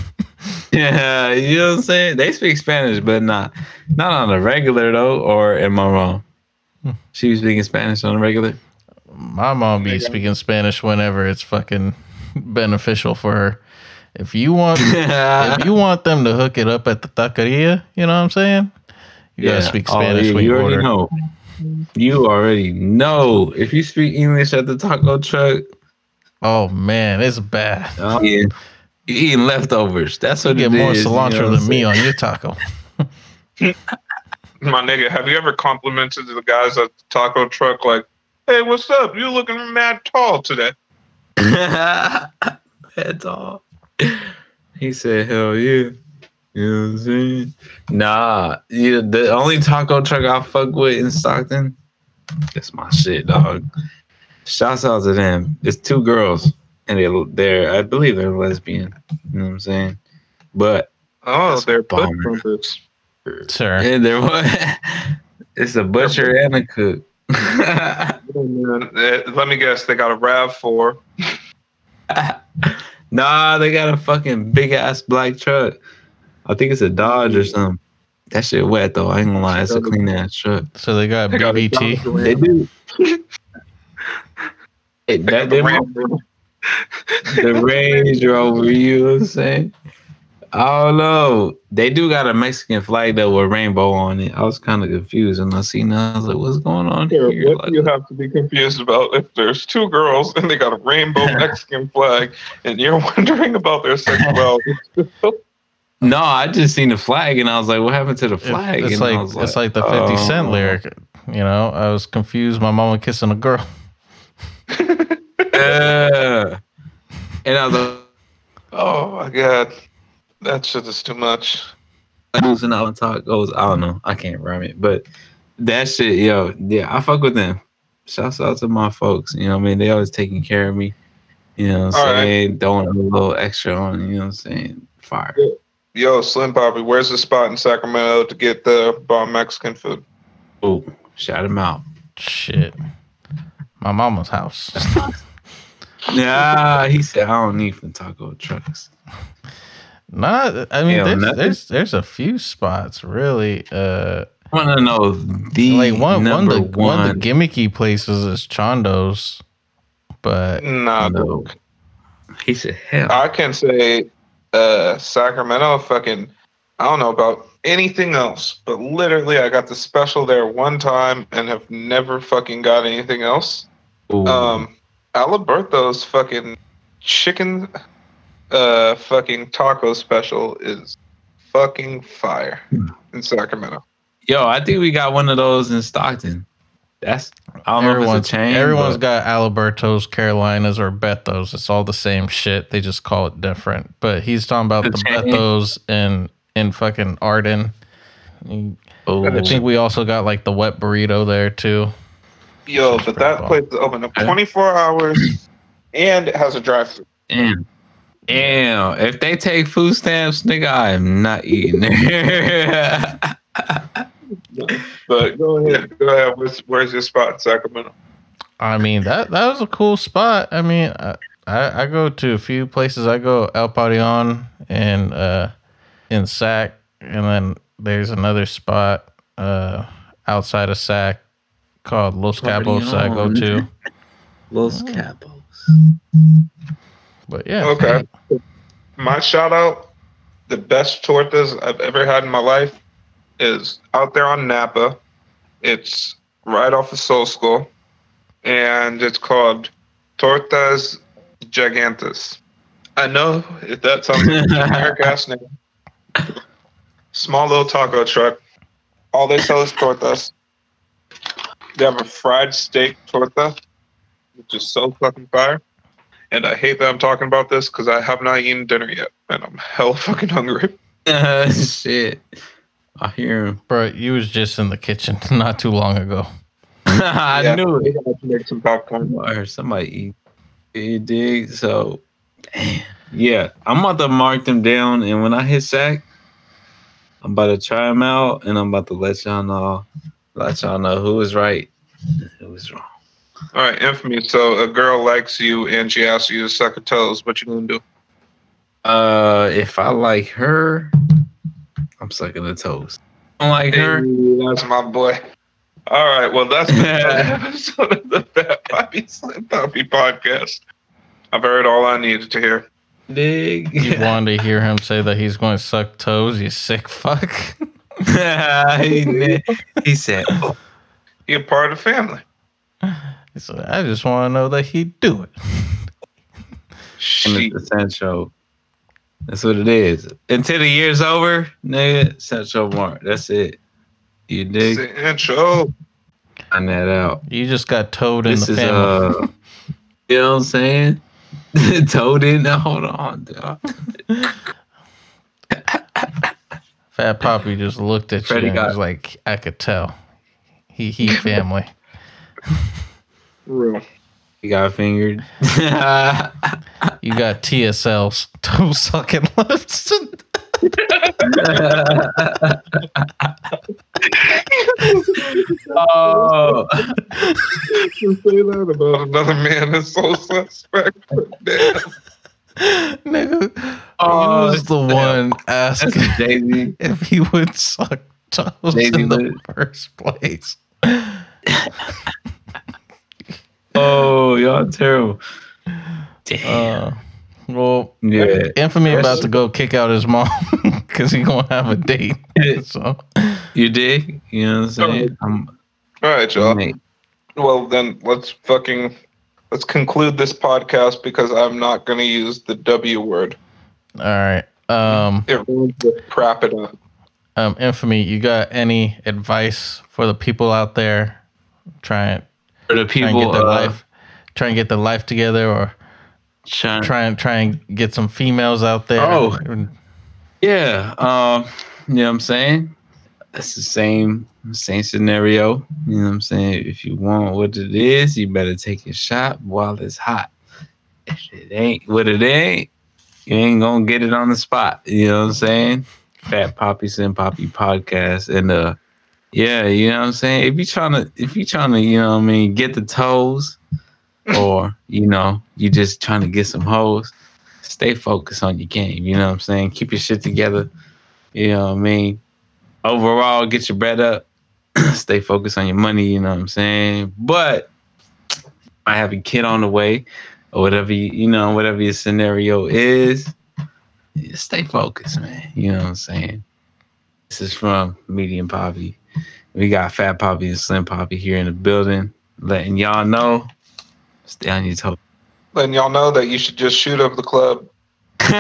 Yeah, you know what I'm saying? They speak Spanish, but not not on the regular though. Or am I wrong? Hmm. She was speaking Spanish on the regular. My mom be speaking Spanish whenever it's fucking [laughs] beneficial for her. If you want, [laughs] if you want them to hook it up at the taqueria, you know what I'm saying? You gotta speak Oh, Spanish yeah, when you you already order. know. You already know. If you speak English at the taco truck, Oh man, it's bad. oh, yeah, you eating leftovers. That's what You what get it more is, you know cilantro what than me on your taco. [laughs] [laughs] My nigga, have you ever complimented the guys at the taco truck like, "Hey, what's up? You looking mad tall today?" [laughs] That's all. He said, "Hell yeah." You know what I'm saying? Nah, yeah, the only taco truck I fuck with in Stockton, that's my shit, dog. Shouts out to them. It's two girls, and they they're I believe they're lesbian. You know what I'm saying? But Oh, they're bomber. butt trumpets. Sure. and they're what? [laughs] It's a butcher and a cook. [laughs] Man. Let me guess, they got a Rav Four. [laughs] nah, they got a fucking big ass black truck. I think it's a Dodge or something. That shit wet though. I ain't gonna lie, it's a clean ass truck. So they got They got a BBT. Dodge They do. Hey, They that, got the them- the Range Rover, you know what I'm saying? I don't know. They do got a Mexican flag though with rainbow on it. I was kind of confused and I seen that. I was like, what's going on Here, here? what Like, you have to be confused about if there's two girls and they got a rainbow [laughs] Mexican flag and you're [laughs] wondering about their sexuality? [laughs] no, I just seen the flag and I was like, what happened to the It- flag? it's and I like it's like the Fifty oh. Cent oh. lyric. You know, I was confused. My mama kissing a girl. Yeah. Uh, and I was like, oh my god, that shit is too much. losing out on goes. I don't know. I can't rhyme it, but that shit, yo, yeah, I fuck with them. Shouts out to my folks. You know what I mean? They always taking care of me. You know what I'm All right. saying? Throwing a little extra on, you know what I'm saying? Fire. Yo, Slim Poppy, where's the spot in Sacramento to get the bomb Mexican food? Oh, shout him out. Shit. My mama's house. [laughs] Yeah, he said I don't need from taco trucks. [laughs] Not. I mean, Yeah, there's, there's there's a few spots really. Uh, I want to know the like one one of the one. one of the gimmicky places is Chondo's, but Nah, no. dude. He said, hell. I can say uh, Sacramento fucking, I don't know about anything else, but literally I got the special there one time and have never fucking got anything else. Ooh. Um, Aliberto's fucking chicken uh fucking taco special is fucking fire in Sacramento. Yo, I think we got one of those in Stockton. That's I don't know if everyone's it's a chain. everyone's but- got Alberto's, Carolinas, or Bethos. It's all the same shit. They just call it different. But he's talking about The the chain. Bethos in in fucking Arden. Oh, I think we also got like the wet burrito there too. Yo, but that place is open up 24 hours and it has a drive through. Damn. Damn. If they take food stamps, nigga, I am not eating. [laughs] But go ahead, go ahead. Where's, where's your spot in Sacramento? I mean that that was a cool spot. I mean, I I, I go to a few places. I go El Parion and uh, in Sac, and then there's another spot uh, outside of Sac called Los Cabos. I go to, Los Cabos. But yeah, Okay. My shout out the best tortas I've ever had in my life is out there on Napa. It's right off of Soscol, and it's called Tortas Gigantes. I know if that sounds like a generic [laughs] ass name. Small little taco truck. All they sell is tortas. They have a fried steak torta, which is so fucking fire. And I hate that I'm talking about this because I have not eaten dinner yet, and I'm hell [laughs] fucking hungry. [laughs] Shit. I hear him. Bro, you was just in the kitchen [laughs] not too long ago. I Yeah, knew it. I to make some popcorn. I heard somebody eat. You dig? So, yeah, I'm about to mark them down, and when I hit sack, I'm about to try them out, and I'm about to let y'all know, let y'all know who was right, who was wrong. All right, infamy. So a girl likes you and she asks you to suck her toes. What you gonna do? Uh, if I like her, I'm sucking the toes. I don't like her. That's my boy. All right, well that's been another [laughs] episode of the Fat Poppy Slim Poppy podcast. I've heard all I needed to hear. Dig. You [laughs] wanted to hear him say that he's going to suck toes, you sick fuck. [laughs] he, he said, You're part of the family. He said, I just want to know that he'd do it. and She, it's the Sancho. That's what it is. Until the year's over, nigga, Sancho Mark. That's it. You dig? intro. Find that out. You just got toed in This the is family. uh, [laughs] you know what I'm saying? [laughs] Told in. Now hold on, dog. Fat Poppy just looked at Freddie you and got- was like, I could tell. He he family. [laughs] Real. He got fingered. [laughs] You got TSL's [laughs] toe sucking lips. [laughs] oh, You say that about another man that's so suspect. Damn. Nigga, Oh, he was the one asking that's Jay Z. if he would suck toes Jay-Z in the lit. first place. Oh, y'all terrible. Damn. Uh, well, yeah. Infamy Yes. about to go kick out his mom [laughs] because he gonna have a date. So You dig? You know what I'm saying? I'm, All right, y'all. mate. Well, then let's fucking let's conclude this podcast because I'm not going to use the W word. all right. Um, It ruins the prop it up. um, Infamy, you got any advice for the people out there trying Trying people, to get their uh, life trying to get their life together or trying, try and try and get some females out there. Oh. Yeah. Um, you know what I'm saying? It's the same same scenario. You know what I'm saying? If you want what it is, you better take a shot while it's hot. If it ain't what it ain't, you ain't gonna get it on the spot. You know what I'm saying? Fat Poppy Slim Poppy podcast. And uh yeah, you know what I'm saying? If you trying to if you trying to, you know what I mean, get the toes or, you know, you just trying to get some hoes, stay focused on your game. You know what I'm saying? Keep your shit together. You know what I mean? Overall, get your bread up. [clears throat] stay focused on your money. You know what I'm saying? But I have a kid on the way, or whatever you, you know, whatever your scenario is. Stay focused, man. You know what I'm saying? This is from Medium Poppy. We got Fat Poppy and Slim Poppy here in the building, letting y'all know. Stay on your toes. Letting y'all know that you should just shoot up the club. [laughs] you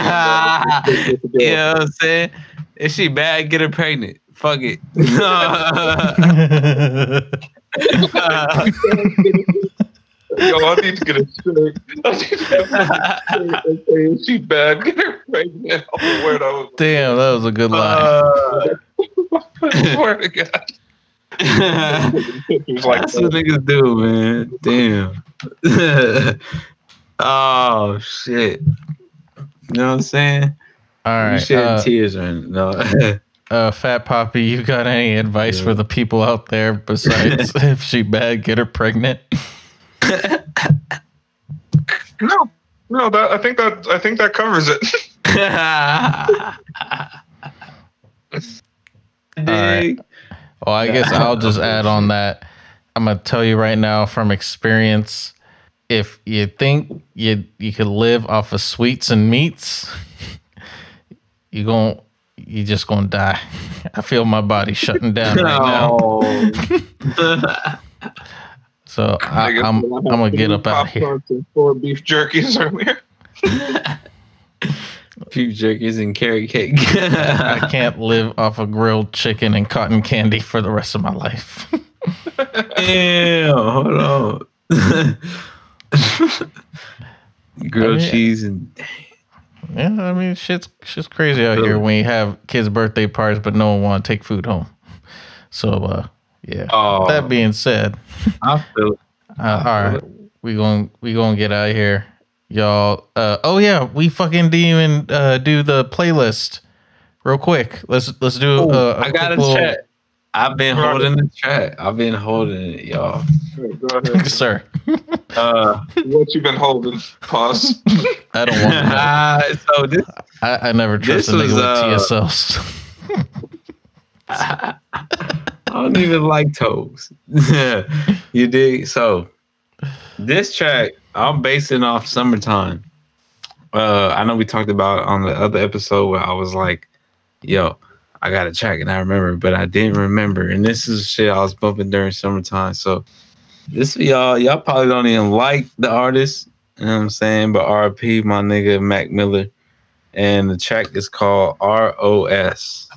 know what I'm saying? If she bad, get her pregnant. Fuck it. [laughs] Yo, I need to get a shirt. I need to get a shirt she bad. Get her pregnant. I swear that was. Damn, that was a good line. Uh, [laughs] I swear to God. Pictures like that's what niggas do, man. Damn. [laughs] oh shit. You know what I'm saying? All you right. shed Uh, tears right now. [laughs] uh, Fat Poppy, you got any advice Yeah. for the people out there besides [laughs] if she bad, get her pregnant? No, no. That I think that I think that covers it. Dig? Well, I guess I'll just [laughs] add on that. I'm gonna tell you right now from experience, if you think you you could live off of sweets and meats, [laughs] you gon' you just gonna die. [laughs] I feel my body shutting down right now. So I, I'm I'm gonna get up out of here. Four beef jerkies earlier. Beef jerkies and carrot cake. [laughs] I can't live off of grilled chicken and cotton candy for the rest of my life. [laughs] Damn, hold on. [laughs] Grilled I mean- cheese and yeah, I mean shit's shit's crazy out here when you have kids' birthday parties, but no one want to take food home. So uh, yeah. oh, That being said, I feel it. Uh, all right, we going we gonna get out of here, y'all. Uh, oh yeah, we fucking didn't even uh, do the playlist real quick. Let's let's do. Uh, a I got a little- chat. I've been Right. holding the chat. I've been holding it, y'all. Go ahead. [laughs] sir. Uh, what you been holding? Pause. [laughs] I don't want to [laughs] uh, so this I, I never trust This a nigga was, with uh, TSLs. I don't even like toes. you dig? So this track, I'm basing off summertime. Uh, I know we talked about on the other episode where I was like, "Yo, I got a track," and I remember, but I didn't remember. And this is shit I was bumping during summertime. So this for y'all. Y'all probably don't even like the artist. You know what I'm saying? But RP, my nigga Mac Miller, and the track is called ROS.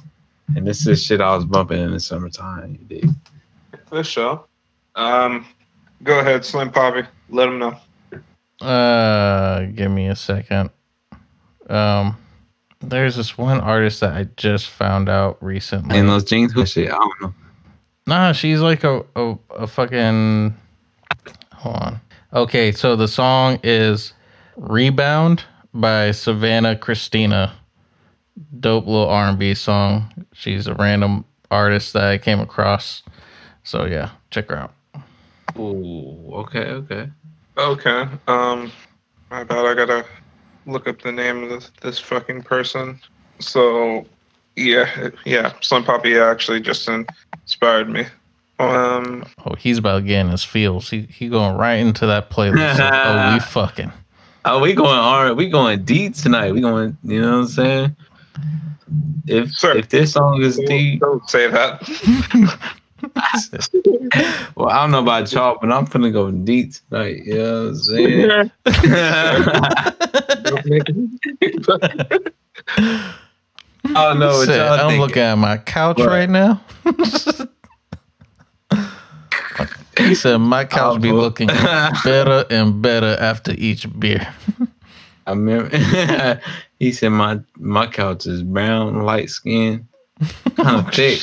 And this is shit I was bumping in the summertime. You dig? For sure. Um, go ahead, Slim Poppy. Let them know. Uh, give me a second. Um, there's this one artist that I just found out recently. And those jeans with shit, I don't know. Nah, she's like a, a, a fucking. Hold on. Okay, so the song is "Rebound" by Savannah Christina. Dope little R and B song. She's a random artist that I came across. So yeah, check her out. Ooh, okay, okay. Okay. Um, my bad. I gotta look up the name of this, this fucking person. So, yeah, yeah. Slim Poppy actually just inspired me. Um, Oh, he's about getting his feels. He he going right into that playlist. of, oh, we [laughs] fucking. Oh, we going R we going deep tonight. We going, you know what I'm saying? If Sir. if this song is deep, don't say that. [laughs] well, I don't know about y'all, but I'm finna go deep tonight. You know what I'm saying? [laughs] I don't know what y'all I'm think. looking at my couch What? right now. [laughs] he said my couch Oh, be boy. looking [laughs] better and better after each beer. I remember he said my my couch is brown, light skin, kind of oh, thick.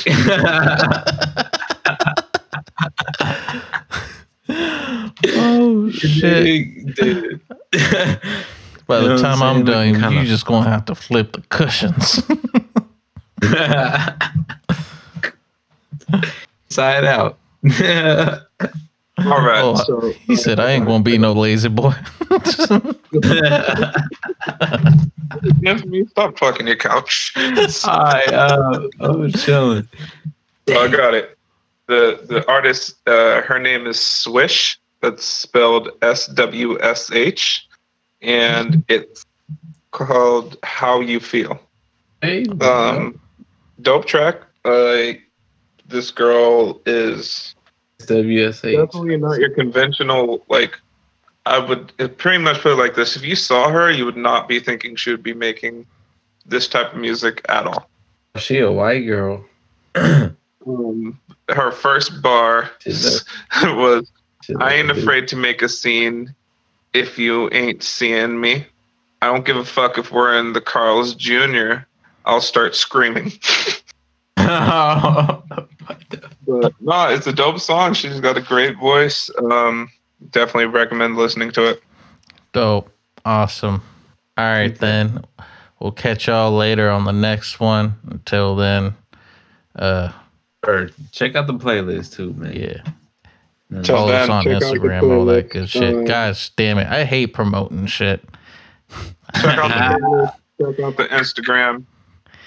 Oh [laughs] shit! Dude. [laughs] By You the know time I'm I'm done, Looking kinda- you just gonna have to flip the cushions. [laughs] Side out. All right. Oh, so he said, "I ain't gonna be no lazy boy." Anthony, stop fucking your couch. Alright, uh, I'm chilling. Oh, I got it. The the artist, uh, her name is Swish. That's spelled S W S H, and it's called "How You Feel." Hey, Um, dope track. Uh, this girl is WSH. definitely not your conventional like. I would pretty much put it like this: if you saw her, you would not be thinking she would be making this type of music at all. She a white girl. Um, her first bar [laughs] was She I ain't afraid to make a scene if you ain't seeing me. I don't give a fuck if we're in the Carl's Jr. I'll start screaming. [laughs] But no, it's a dope song. She's got a great voice. Um, definitely recommend listening to it. Dope, awesome. All right, then we'll catch y'all later on the next one. Until then, uh, Or check out the playlist too, man. yeah. Tell Follow us on check out the Instagram, all that good shit. Uh, Guys, damn it. I hate promoting shit. Check out the [laughs] check out the Instagram.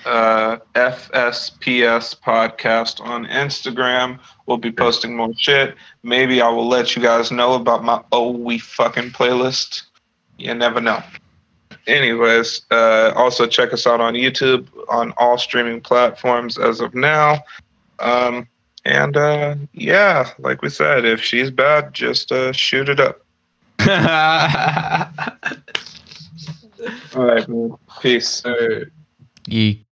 Uh, FSPS podcast on Instagram. We'll be posting more shit. Maybe I will let you guys know about my oh we fucking playlist. You never know. anyways, uh, also check us out on YouTube on all streaming platforms as of now. Um, and uh, yeah, like we said, if she's bad, just uh, shoot it up. [laughs] All right, man. Peace. All right. Ye